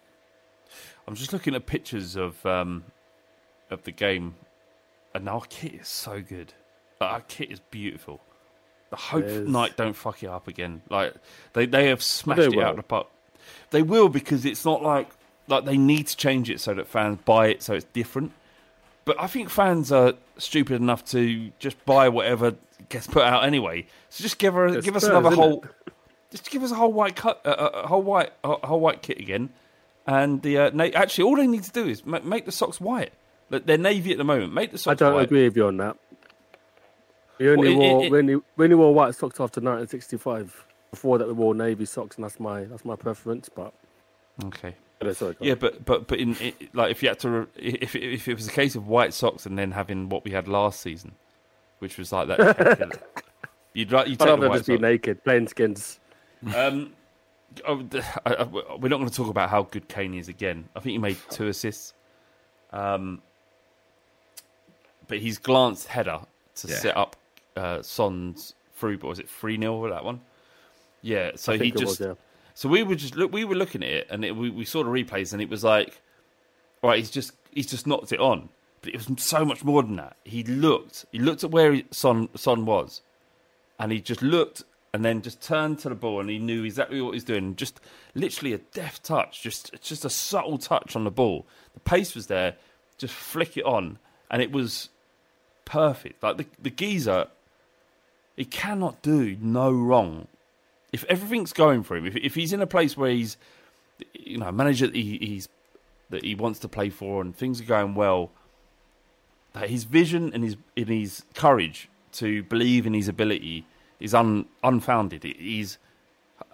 I'm just looking at pictures of um, of the game, and our kit is so good. Our kit is beautiful. I hope There's- Night don't fuck it up again. Like they they have smashed They it out of the park. They will because it's not like like they need to change it so that fans buy it so it's different. But I think fans are stupid enough to just buy whatever gets put out anyway. So just give her It's give us Spurs, another whole it? just give us a whole white cut, uh, a whole white, a whole white kit again. And the uh, na- actually, all they need to do is ma- make the socks white. They're navy at the moment. Make the socks. I don't white. agree with you on that. We only Well, it- wore it- we only, we only wore white socks after 1965. Before that, we wore navy socks, and that's my that's my preference. But Okay. Yeah, sorry. Yeah, but but but in it, like if you had to, re- if if it was a case of white socks and then having what we had last season, which was like that, you'd like you I'd take the rather just be naked, playing skins. Um, oh, I- I- we're not going to talk about how good Kane is again. I think he made two assists. Um, but he's glanced header to Yeah. set up uh, Son's through, but was it three 0 for that one? Yeah. So he just was, yeah. So we were just look. We were looking at it, and it, we we saw the replays, and it was like, right, he's just he's just knocked it on. But it was so much more than that. He looked. He looked at where he, Son Son was, and he just looked, and then just turned to the ball, and he knew exactly what he was doing. Just literally a deft touch, just just a subtle touch on the ball. The pace was there. Just flick it on, and it was perfect. Like the the geezer, he cannot do no wrong if everything's going for him, if if he's in a place where he's, you know, a manager that he, he's that he wants to play for, and things are going well, that his vision and his and his courage to believe in his ability is un, unfounded. He's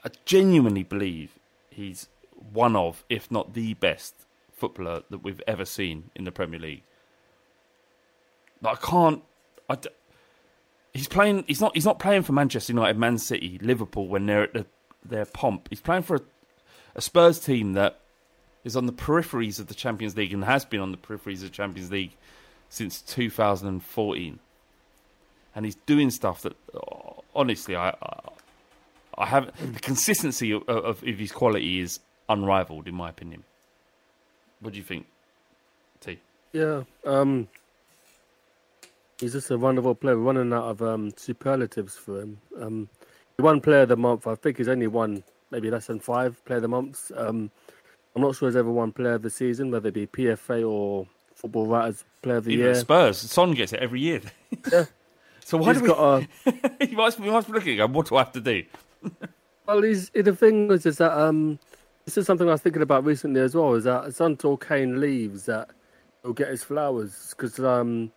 I genuinely believe he's one of, if not the best footballer that we've ever seen in the Premier League. Like, I can't. I he's playing. He's not. He's not playing for Manchester United, Man City, Liverpool when they're at the, their pomp. He's playing for a, a Spurs team that is on the peripheries of the Champions League and has been on the peripheries of the Champions League since 2014. And he's doing stuff that, oh, honestly, I, I, I have the consistency of, of, of his quality is unrivaled, in my opinion. What do you think, T? Yeah, um, he's just a wonderful player. We're running out of um, superlatives for him. Um, he won Player of the Month. I think he's only won maybe less than five Player of the Months. Um, I'm not sure he's ever won Player of the Season, whether it be PFA or Football Writers Player of the Even Year. Spurs, Son gets it every year. Yeah. so why He's do we? got a he must, be looking at. What do I have to do? Well, he's, the thing is, is that um, this is something I was thinking about recently as well. Is that it's until Kane leaves that he'll get his flowers because um,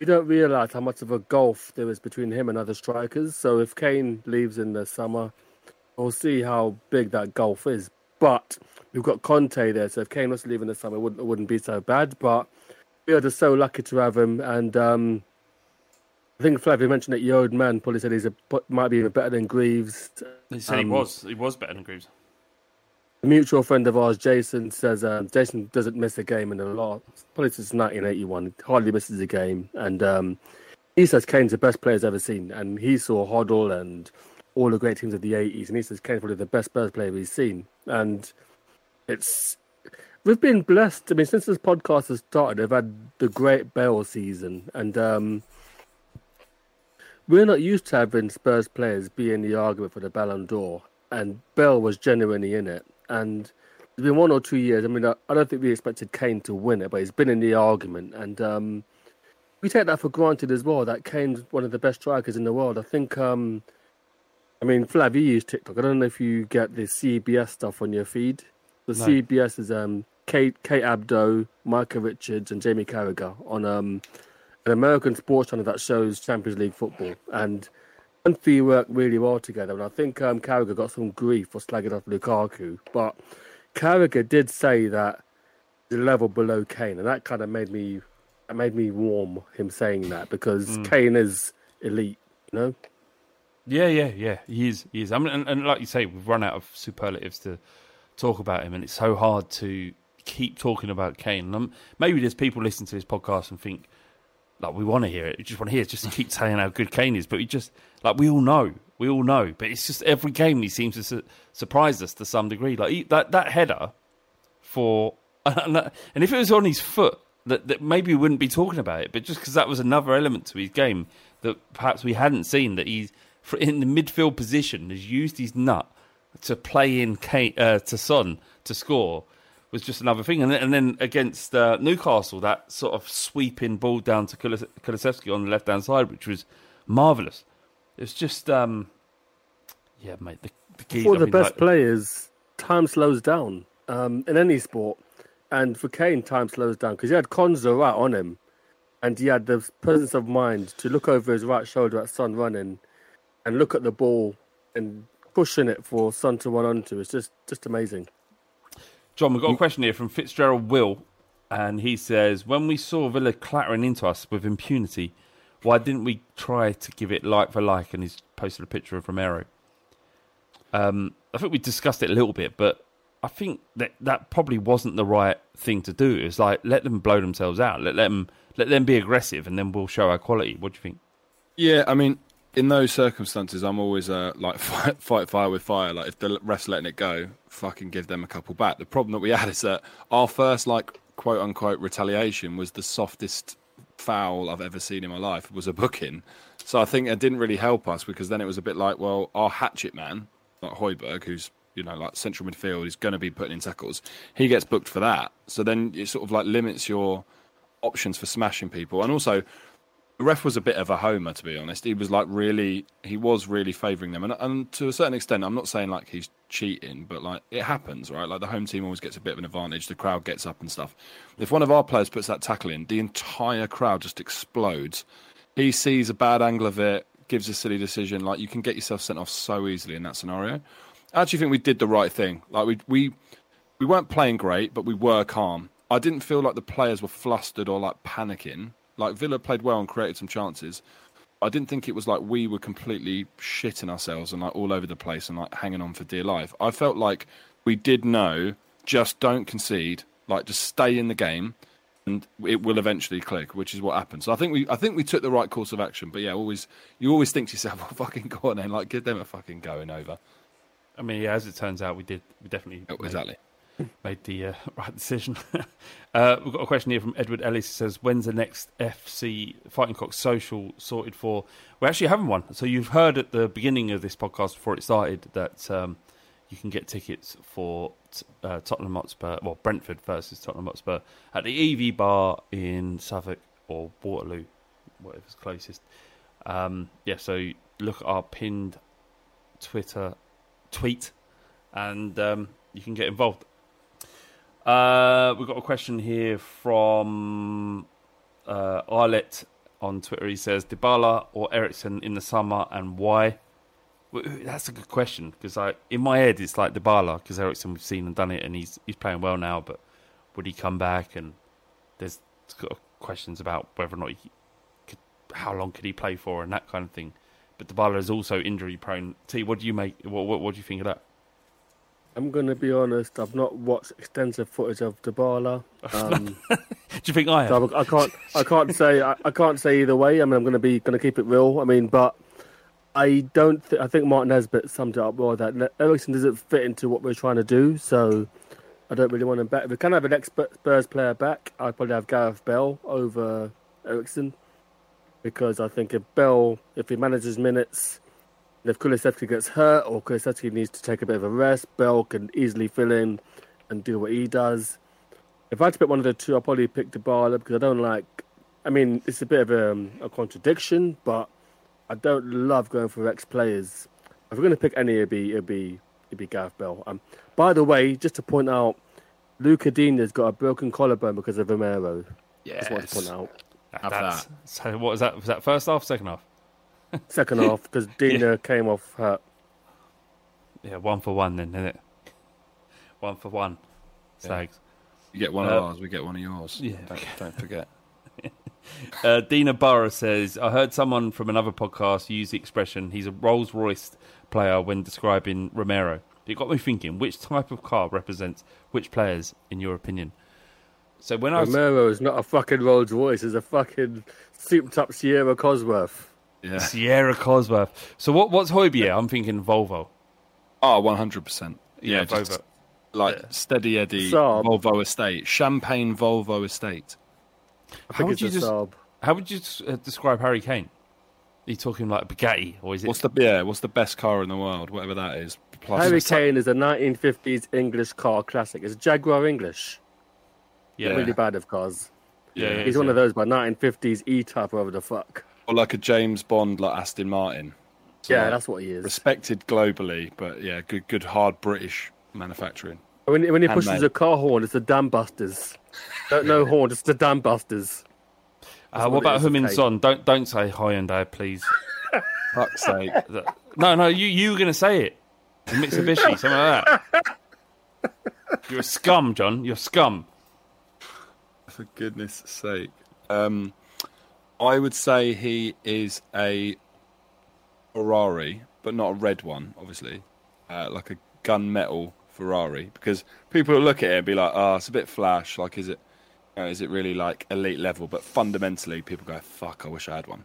you don't realise how much of a gulf there is between him and other strikers. So if Kane leaves in the summer, we'll see how big that gulf is. But we've got Conte there, so if Kane was to leave in the summer, it wouldn't, it wouldn't be so bad. But we are just so lucky to have him, and um, I think Flavio mentioned that Yod Man probably said he's a might be even better than Greaves. He said he Um, was. He was better than Greaves. Mutual friend of ours, Jason, says um, Jason doesn't miss a game in a lot. Probably since 1981, hardly misses a game. And um, he says Kane's the best player he's ever seen. And he saw Hoddle and all the great teams of the 80s. And he says Kane's probably the best Spurs player he's seen. And it's. We've been blessed. I mean, since this podcast has started, they've had the great Bale season. And um, we're not used to having Spurs players be in the argument for the Ballon d'Or. And Bale was genuinely in it. And it's been one or two years. I mean, I, I don't think we expected Kane to win it, but he's been in the argument, and um, we take that for granted as well. That Kane's one of the best strikers in the world. I think. Um, I mean, Flav, you use TikTok. I don't know if you get the CBS stuff on your feed. The No. CBS is um, Kate, Kate Abdo, Micah Richards, and Jamie Carragher on um, an American sports channel that shows Champions League football. And and three work really well together. And I think um, Carragher got some grief for slagging off Lukaku, but Carragher did say that the level below Kane, and that kind of made me that made me warm him saying that because Kane is elite, you know. Yeah, yeah, yeah. He is. He is. I mean, and, and like you say, we've run out of superlatives to talk about him, and it's so hard to keep talking about Kane. And um, maybe there's people listening to this podcast and think, like, we want to hear it. We just want to hear it. Just to keep saying how good Kane is. But we just, like, we all know. We all know. But it's just every game he seems to su- surprise us to some degree. Like, he, that, that header for. And, if it was on his foot, that, that maybe we wouldn't be talking about it. But just because that was another element to his game that perhaps we hadn't seen, that he's in the midfield position has used his nut to play in Kane, uh, to Son to score was just another thing. And then, and then against uh, Newcastle, that sort of sweeping ball down to Kulis- Kulusevski on the left hand side, which was marvellous. It's just, um, yeah, mate. The, the key, For I the mean, best like- players, time slows down um, in any sport, and for Kane, time slows down because he had Konsa right on him, and he had the presence of mind to look over his right shoulder at Son running, and look at the ball and pushing it for Son to run onto. It's just just amazing. John, we've got a question here from Fitzgerald Will, and he says, "When we saw Villa clattering into us with impunity, why didn't we try to give it like for like?" And he's posted a picture of Romero. Um, I think we discussed it a little bit, but I think that that probably wasn't the right thing to do. It's like let them blow themselves out, let them let them be aggressive, and then we'll show our quality. What do you think? Yeah, I mean, in those circumstances, I'm always uh, like fight, fight fire with fire. Like if the ref's letting it go, fucking give them a couple back. The problem that we had is that our first like quote unquote retaliation was the softest foul I've ever seen in my life. Was a booking. So I think it didn't really help us because then it was a bit like, well, our hatchet man, like Højbjerg, who's you know like central midfield, is going to be putting in tackles. He gets booked for that. So then it sort of like limits your options for smashing people, and also the ref was a bit of a homer, to be honest. He was like really, he was really favouring them, and and to a certain extent, I'm not saying like he's cheating, but like it happens, right? Like the home team always gets a bit of an advantage. The crowd gets up and stuff. If one of our players puts that tackle in, the entire crowd just explodes. He sees a bad angle of it, gives a silly decision. Like you can get yourself sent off so easily in that scenario. I actually think we did the right thing. Like we we we weren't playing great, but we were calm. I didn't feel like the players were flustered or like panicking. Like Villa played well and created some chances. I didn't think it was like we were completely shitting ourselves and like all over the place and like hanging on for dear life. I felt like we did know just don't concede, like just stay in the game and it will eventually click, which is what happened. So I think we I think we took the right course of action. But yeah, always you always think to yourself, well fucking go on then, like give them a fucking going over. I mean, yeah, as it turns out, we did. We definitely Oh, Exactly. Made the uh, right decision. uh, we've got a question here from Edward Ellis. He says, "When's the next FC Fighting Cock social sorted for?" We're actually having one. So you've heard at the beginning of this podcast before it started that um, you can get tickets for uh, Tottenham Hotspur, well Brentford versus Tottenham Hotspur at the EV Bar in Suffolk or Waterloo, whatever's closest. Um, yeah, so look at our pinned Twitter tweet, and um, you can get involved. Uh, we've got a question here from uh, Arlet on Twitter. He says, Dybala or Eriksen in the summer and why? Well, That's a good question because in my head, it's like Dybala because Eriksen we've seen and done it, and he's he's playing well now. But would he come back? And there's questions about whether or not he could, how long could he play for, and that kind of thing. But Dybala is also injury prone. T, what do you make? What what, what do you think of that? I'm going to be honest. I've not watched extensive footage of Dybala. Um, Do you think I have? so I can't. I can't say. I, I can't say either way. I mean, I'm going to be going to keep it real. I mean, but I don't. Th- I think Martin Nesbitt summed it up well. That Eriksen doesn't fit into what we're trying to do. So I don't really want him back. If we can have an expert Spurs player back, I'd probably have Gareth Bale over Eriksen because I think if Bale, if he manages minutes, and if Kulusevski gets hurt or Kulusevski needs to take a bit of a rest, Bale can easily fill in and do what he does. If I had to pick one of the two, I'll probably pick Dybala because I don't like. I mean, it's a bit of a, um, a contradiction, but I don't love going for ex players. If we're going to pick any, it'd be it'd be it'd be Gareth Bale. Um, by the way, just to point out, Lucas Digne's got a broken collarbone because of Romero. Yeah, just want to point out. Have That's- So what was that? Was that first half, second half? Second half because Digne came off hurt. Yeah, one for one then, isn't it? One for one. Sags. You get one Uh, of ours, we get one of yours. yeah. Don't, don't forget. Uh, Dina Burrow says, I heard someone from another podcast use the expression, he's a Rolls Royce player when describing Romero. It got me thinking, which type of car represents which players, in your opinion? So when I was. Romero is not a fucking Rolls Royce. It's a fucking souped up Sierra Cosworth. Yeah. Sierra Cosworth. So what? what's Højbjerg? I'm thinking Volvo. Oh, 100%. Yeah, Yeah, Volvo. like Yeah. Steady Eddie Saab. Volvo Estate. Champagne Volvo Estate. I How would it's you a just- How would you uh, describe Harry Kane? Are you talking like Bugatti, or is it? What's the yeah? What's the best car in the world? Whatever that is. Plus, Harry Kane is a 1950s English car classic. It's Jaguar English. yeah, Really bad of cars. yeah, yeah, He's one of those by 1950s E-Type, whatever the fuck. Or like a James Bond, like Aston Martin. So, yeah, like, that's what he is. respected globally, but yeah, good, good hard British manufacturing. When, when he pushes a car horn, it's the Dam Busters. Don't know horn, it's the Dam Busters. Uh, what what about is with Heung-min Son? Don't don't say Hyundai, please. Fuck's sake! No, no, you you were going to say it. Mitsubishi, something like that. You're a scum, John. You're scum. For goodness sake. Um, I would say he is a Ferrari, but not a red one, obviously. Uh, like a gunmetal Ferrari, because people will look at it and be like, "Oh, it's a bit flash. Like, is it? You know, is it really like elite level?" But fundamentally, people go, "Fuck, I wish I had one."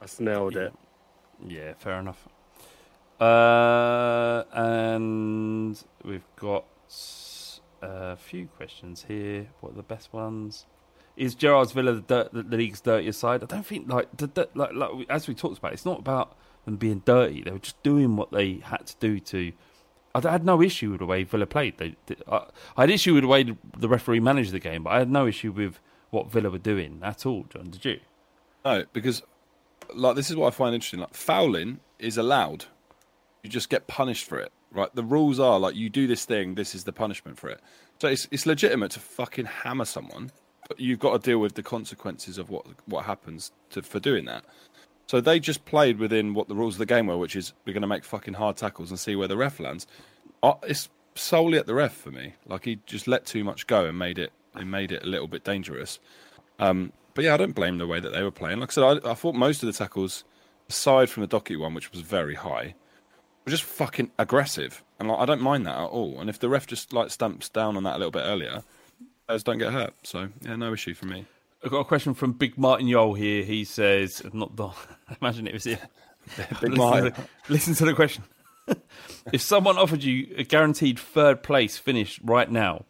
I nailed it. Yeah, fair enough. Uh, and we've got a few questions here. What are the best ones? Is Gerrard's Villa the, dirt, the, league's dirtiest side? I don't think like, the, like like as we talked about. It's not about them being dirty. They were just doing what they had to do to. I had no issue with the way Villa played. They, they, I, I had issue with the way the, referee managed the game, but I had no issue with what Villa were doing at all. John, did you? No, because like this is what I find interesting. Like fouling is allowed. You just get punished for it, right? The rules are like you do this thing, this is the punishment for it. So it's it's legitimate to fucking hammer someone, you've got to deal with the consequences of what what happens to for doing that. So they just played within what the rules of the game were, which is we're going to make fucking hard tackles and see where the ref lands. It's solely at the ref for me. Like he just let too much go and made it it made it a little bit dangerous. Um, but yeah, I don't blame the way that they were playing. Like I said, I, I thought most of the tackles, aside from the Docky one, which was very high, were just fucking aggressive, and like I don't mind that at all. And if the ref just like stamps down on that a little bit earlier, players don't get hurt. So yeah, no issue for me. I've got a question from Big Martin Yole here. He says, not Don, imagine it was here. Big listen, Martin. To, listen to the question. if someone offered you a guaranteed third place finish right now,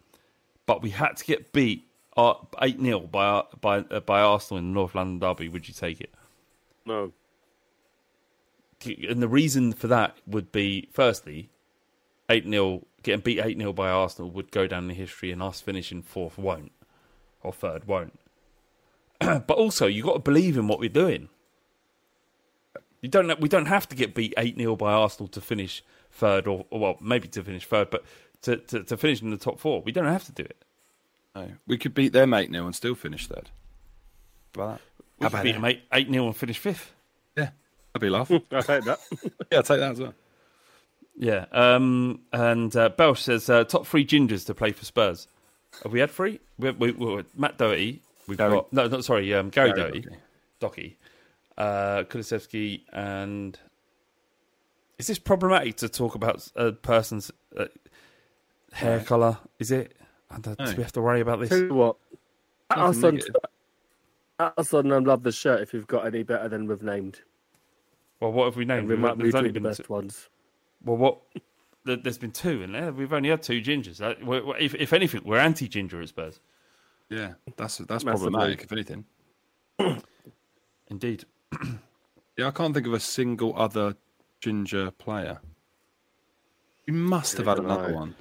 but we had to get beat uh, 8 0 by, by, uh, by Arsenal in the North London Derby, would you take it? No. And the reason for that would be, firstly, 8 0, getting beat 8 0 by Arsenal would go down in history, and us finishing fourth won't, or third won't. but also, you've got to believe in what we're doing. You don't. We don't have to get beat eight 0 by Arsenal to finish third, or, or well, maybe to finish third, but to, to, to finish in the top four, we don't have to do it. No, we could beat them eight 0 and still finish third. How about that? We How could about beat them eight eight 0 and finish fifth. Yeah, that'd be a laugh. I take that. yeah, I'll take that as well. Yeah. Um, and uh, Belsh says uh, top three gingers to play for Spurs. Have we had three? We, we, we, Matt Doherty. We've Gary. got no, not sorry. Um, Gary, Gary Doherty, Docky, uh, Kulusevski, and is this problematic to talk about a person's uh, hair color? Is it? I don't- No. Do we have to worry about this? Tell what, at Nothing us on, negative. at us on Love the Shirt if you've got any better than we've named. Well, what have we named? And we We've- might there's only the been best two- ones. Well, what? there- There's been two in there. We've only had two gingers. Uh, we're- we're- If, if anything, we're anti-ginger at Spurs. Yeah, that's that's Massively. problematic. If anything, Indeed. yeah, I can't think of a single other ginger player. You must have had another know. one.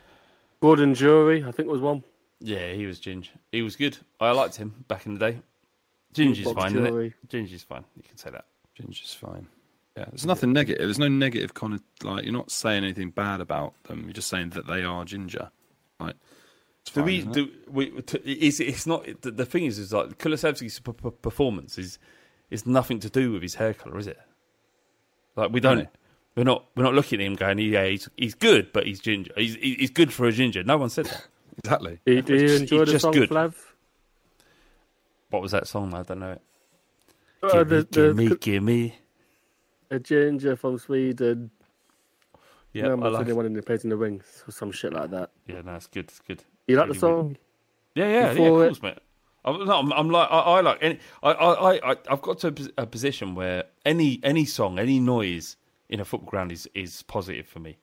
Gordon Jury, I think was one. Yeah, he was ginger. He was good. I liked him back in the day. Ginger's Box fine, isn't it? Ginger's fine. You can say that. Ginger's fine. Yeah, there's nothing negative. There's no negative kind of like you're not saying anything bad about them. You're just saying that they are ginger. Like, it's Do fine, we? isn't it? Do we? t- It's, it's not. The, the thing is, is like Kulusevski's p- p- performance is is nothing to do with his hair color, is it? Like we don't. No. We're not. We're not looking at him going, yeah, he's he's good, but he's ginger. He's he's good for a ginger. No one said that. exactly? Do, do you just- enjoy he's the song, good. Flav? What was that song? I don't know it. Uh, Gimme, the, the, gimme, gimme. A ginger from Sweden. Yeah, no, I I'm like. anyone in the plays in the rings or some shit like that. Yeah, no, it's good. It's good. You like the Really song? Yeah, yeah, yeah, of Before it- course, mate. I'm, no, I'm, I'm like, I, I like any. I, I, I, I've got to a, a position where any, any song, any noise in a football ground is, is positive for me.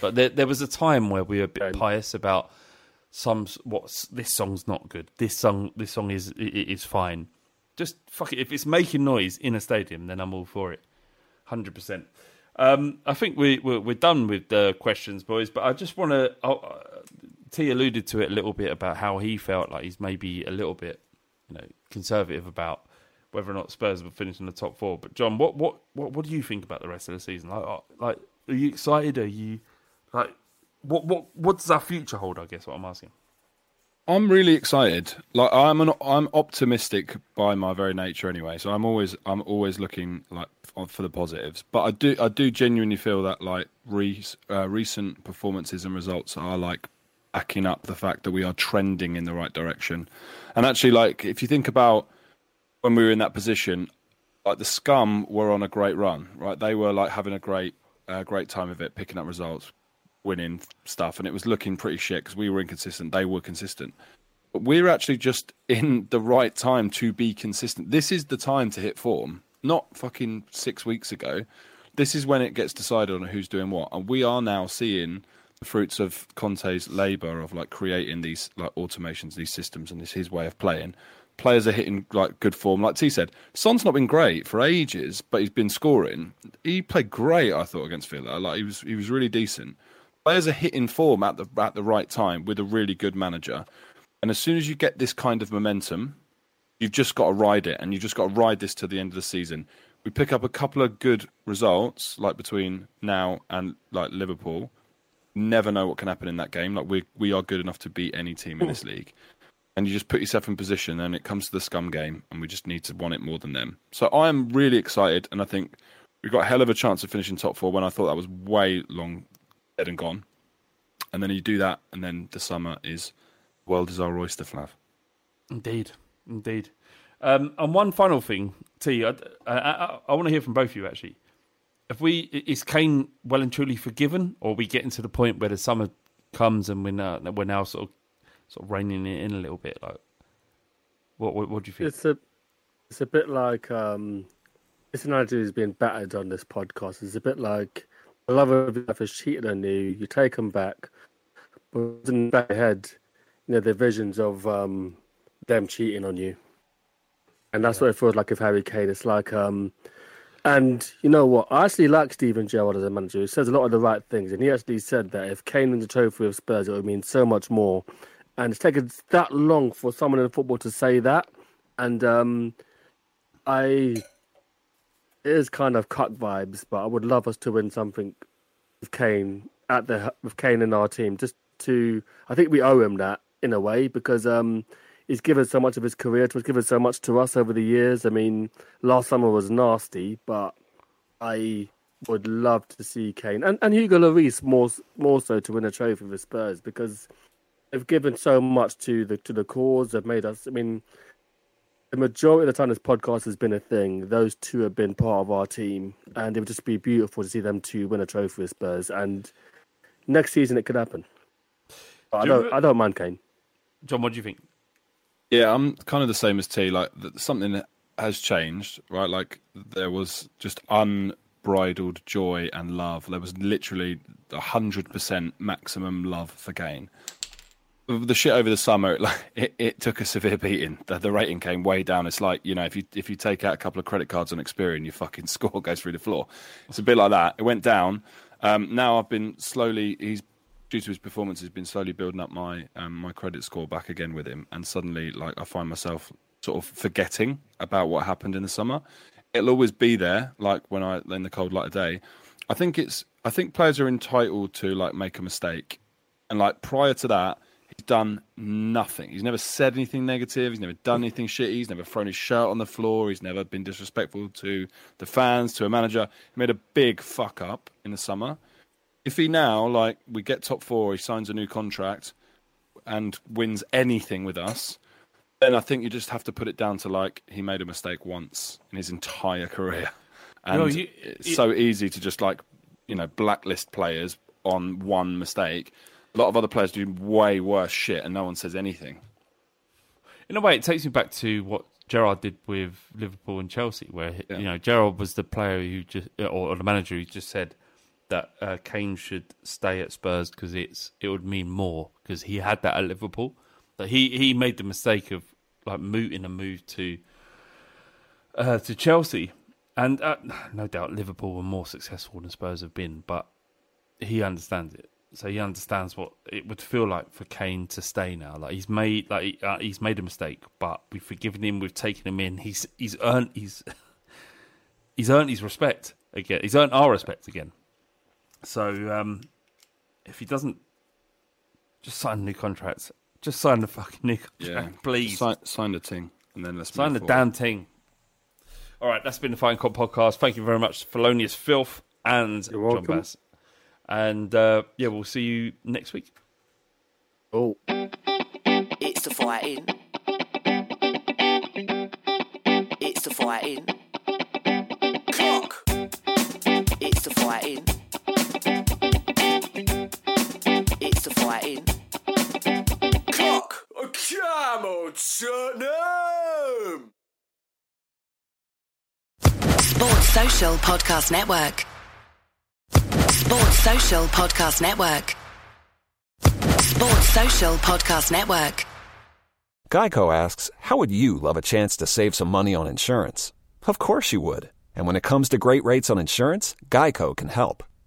But there, there was a time where we were a bit Okay. pious about some. What's this song's not good. This song, this song is is fine. Just fuck it. If it's making noise in a stadium, then I'm all for it. Hundred percent. Um, I think we, we're, we're done with the questions, boys. But I just want to. Uh, T alluded to it a little bit about how he felt like he's maybe a little bit, you know, conservative about whether or not Spurs will finish in the top four. But John, what what what, what do you think about the rest of the season? Like, uh, like, are you excited? Are you like, what what what does our future hold? I guess what I'm asking. I'm really excited. Like I'm an I'm optimistic by my very nature anyway. So I'm always I'm always looking like for the positives. But I do I do genuinely feel that like re, uh, recent performances and results are like backing up the fact that we are trending in the right direction. And actually, like if you think about when we were in that position, like the scum were on a great run, right? They were like having a great uh, great time of it, picking up results, winning stuff, and it was looking pretty shit because we were inconsistent. They were consistent. But we're actually just in the right time to be consistent. This is the time to hit form, not fucking six weeks ago. This is when it gets decided on who's doing what, and we are now seeing the fruits of Conte's labour of like creating these like automations, these systems, and this his way of playing. Players are hitting like good form. Like T said, Son's not been great for ages, but he's been scoring. He played great, I thought, against Villa. Like he was, he was really decent. Players are hitting form at the at the right time with a really good manager. And as soon as you get this kind of momentum, you've just got to ride it, and you've just got to ride this to the end of the season. We pick up a couple of good results, like between now and like Liverpool. Never know what can happen in that game. Like we we are good enough to beat any team in this league, and you just put yourself in position. And it comes to the scum game, and we just need to want it more than them. So I am really excited, and I think we've got a hell of a chance of finishing top four. When I thought that was way long dead and gone, and then you do that, and then the summer is world is our oyster, Flav. Indeed, indeed. Um, and one final thing, T, I, I, I, I want to hear from both of you actually. If we is Kane well and truly forgiven, or are we getting to the point where the summer comes and we're now, we're now sort of sort of reining it in a little bit? Like, what what, what do you think? It's a, it's a bit like um, this analogy is being battered on this podcast. It's a bit like a lover of your life has cheated on you. You take them back, but in the your head, you know the visions of um, them cheating on you, and that's what it feels like with Harry Kane. It's like um, and you know what? I actually like Steven Gerrard as a manager. He says a lot of the right things, and he actually said that if Kane wins the trophy of Spurs, it would mean so much more. And it's taken that long for someone in football to say that, and um, I it is kind of cut vibes, but I would love us to win something with Kane at the with Kane in our team. Just to, I think we owe him that in a way because um, he's given so much of his career to us, given so much to us over the years. I mean, last summer was nasty, but I would love to see Kane and, and Hugo Lloris more more so to win a trophy with Spurs because they've given so much to the to the cause. They've made us. I mean, the majority of the time this podcast has been a thing. Those two have been part of our team, and it would just be beautiful to see them two win a trophy with Spurs. And next season it could happen. But I Do you don't. re- I don't mind Kane. John, what do you think? Yeah, I'm kind of the same as T. Like something has changed, right? Like there was just unbridled joy and love. There was literally hundred percent maximum love for Kane. The shit over the summer, like it, it took a severe beating. The, the rating came way down. It's like you know, if you if you take out a couple of credit cards on Experian, your fucking score goes through the floor. It's a bit like that. It went down. Um, now I've been slowly. He's due to his performance, has been slowly building up my um, my credit score back again with him, and suddenly, like, I find myself sort of forgetting about what happened in the summer. It'll always be there, like when I in the cold light of day. I think it's I think players are entitled to like make a mistake, and like prior to that, he's done nothing. He's never said anything negative. He's never done anything shitty. He's never thrown his shirt on the floor. He's never been disrespectful to the fans, to a manager. He made a big fuck up in the summer if he now like we get top four, he signs a new contract and wins anything with us, then I think you just have to put it down to like he made a mistake once in his entire career, and Well, you- it's you- so easy to just like you know blacklist players on one mistake. A lot of other players do way worse shit, and no one says anything. In a way, it takes me back to what Gerrard did with Liverpool and Chelsea, where Yeah. you know Gerrard was the player who just, or the manager who just said that uh, Kane should stay at Spurs because it's it would mean more because he had that at Liverpool. That he he made the mistake of like mooting a move to uh, to Chelsea, and uh, no doubt Liverpool were more successful than Spurs have been, but he understands it. So he understands what it would feel like for Kane to stay now. Like he's made, like uh, he's made a mistake, but we've forgiven him. We've taken him in. He's he's earned he's he's earned his respect again. He's earned our respect again. So um, if he doesn't just sign a new contract, just sign the fucking new contract, please. sign, sign the thing, and then let's Sign move the forward. damn thing. All right, that's been the Fighting Cock podcast. Thank you very much, Felonious Filth and You're John. Bass. And uh, yeah, we'll see you next week. Oh, It's the fighting. It's the fighting. Clock. It's the fighting. It's the fighting. Clock. Come on, Tottenham. Sports Social Podcast Network. Sports Social Podcast Network. Sports Social Podcast Network. Geico asks, How would you love a chance to save some money on insurance? Of course you would. And when it comes to great rates on insurance, Geico can help.